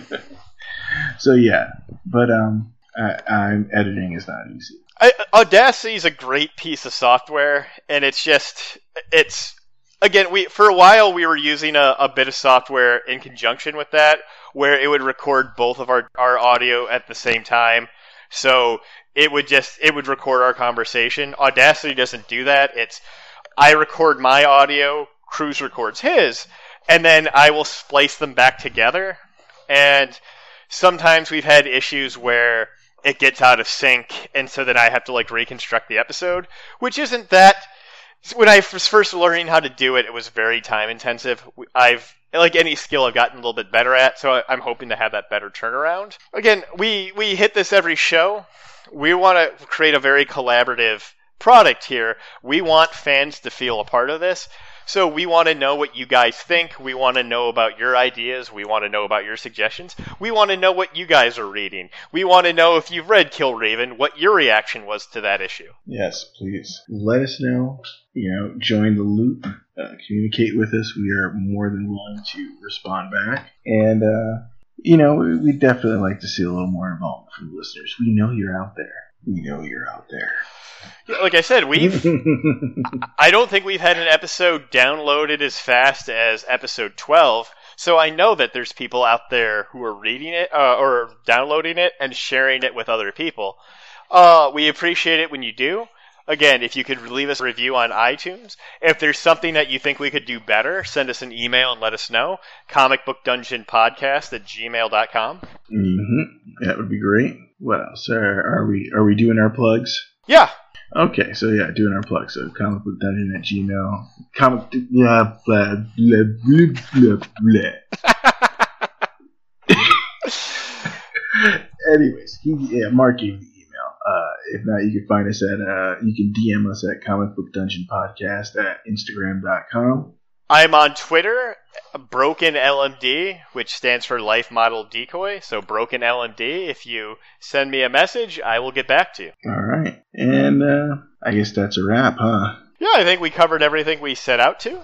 So yeah, but um, I, I'm editing is not easy. I, Audacity is a great piece of software, and it's just it's again we for a while we were using a, a bit of software in conjunction with that where it would record both of our, our audio at the same time. So it would just it would record our conversation. Audacity doesn't do that. It's I record my audio, Cruz records his, and then I will splice them back together. And sometimes we've had issues where it gets out of sync, and so then I have to like reconstruct the episode, which isn't that. When I was first learning how to do it, it was very time intensive. I've like any skill I've gotten a little bit better at, so I'm hoping to have that better turnaround. Again, we we hit this every show. We want to create a very collaborative product here. We want fans to feel a part of this. So we want to know what you guys think. We want to know about your ideas. We want to know about your suggestions. We want to know what you guys are reading. We want to know if you've read Killraven, what your reaction was to that issue. Yes, please let us know. You know, join the loop. Uh, communicate with us. We are more than willing to respond back. And uh, you know, we definitely like to see a little more involvement from the listeners. We know you're out there. We know you're out there. Yeah, Like I said, we've [LAUGHS] I don't think we've had an episode downloaded as fast as episode 12. So I know that there's people out there who are reading it uh, or downloading it and sharing it with other people. Uh, we appreciate it when you do. Again, if you could leave us a review on iTunes. If there's something that you think we could do better, send us an email and let us know. Comicbookdungeonpodcast Book Dungeon Podcast at gmail.com. hmm That would be great. What else? Are, are we are we doing our plugs? Yeah, Okay, so yeah, doing our plugs. So comic book dungeon at Gmail. Comic blah blah blah blah blah blah. [LAUGHS] Anyways, he, yeah, Mark gave the email. Uh, if not, you can find us at uh, you can DM us at comic book dungeon podcast at instagram.com. I'm on Twitter, Broken LMD, which stands for Life Model Decoy. So Broken LMD. If you send me a message, I will get back to you. All right, and uh, I guess that's a wrap, huh? Yeah, I think we covered everything we set out to.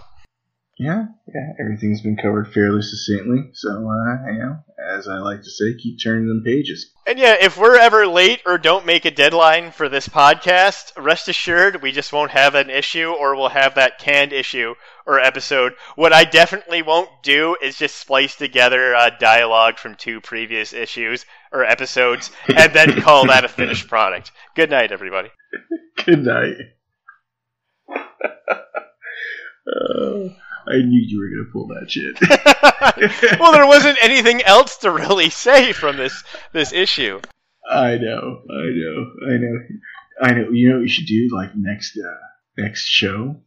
Yeah, yeah, everything's been covered fairly succinctly. So, uh, you know, as I like to say, keep turning them pages. And yeah, if we're ever late or don't make a deadline for this podcast, rest assured we just won't have an issue or we'll have that canned issue or episode. What I definitely won't do is just splice together uh, dialogue from two previous issues or episodes and then [LAUGHS] call that a finished product. Good night, everybody. Good night. Oh, I knew you were gonna pull that shit. [LAUGHS] well, there wasn't anything else to really say from this this issue. I know, I know, I know, I know. You know what you should do? Like next, uh, next show,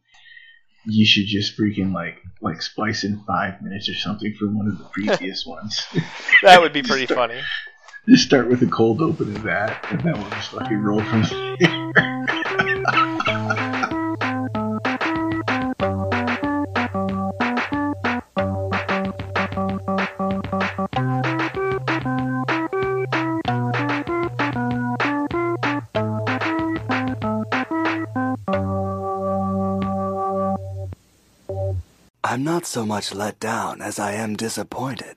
you should just freaking like like splice in five minutes or something from one of the [LAUGHS] previous ones. That would be pretty funny. just start with a cold open of that, and then we'll just fucking roll from there. [LAUGHS] not so much let down as I am disappointed.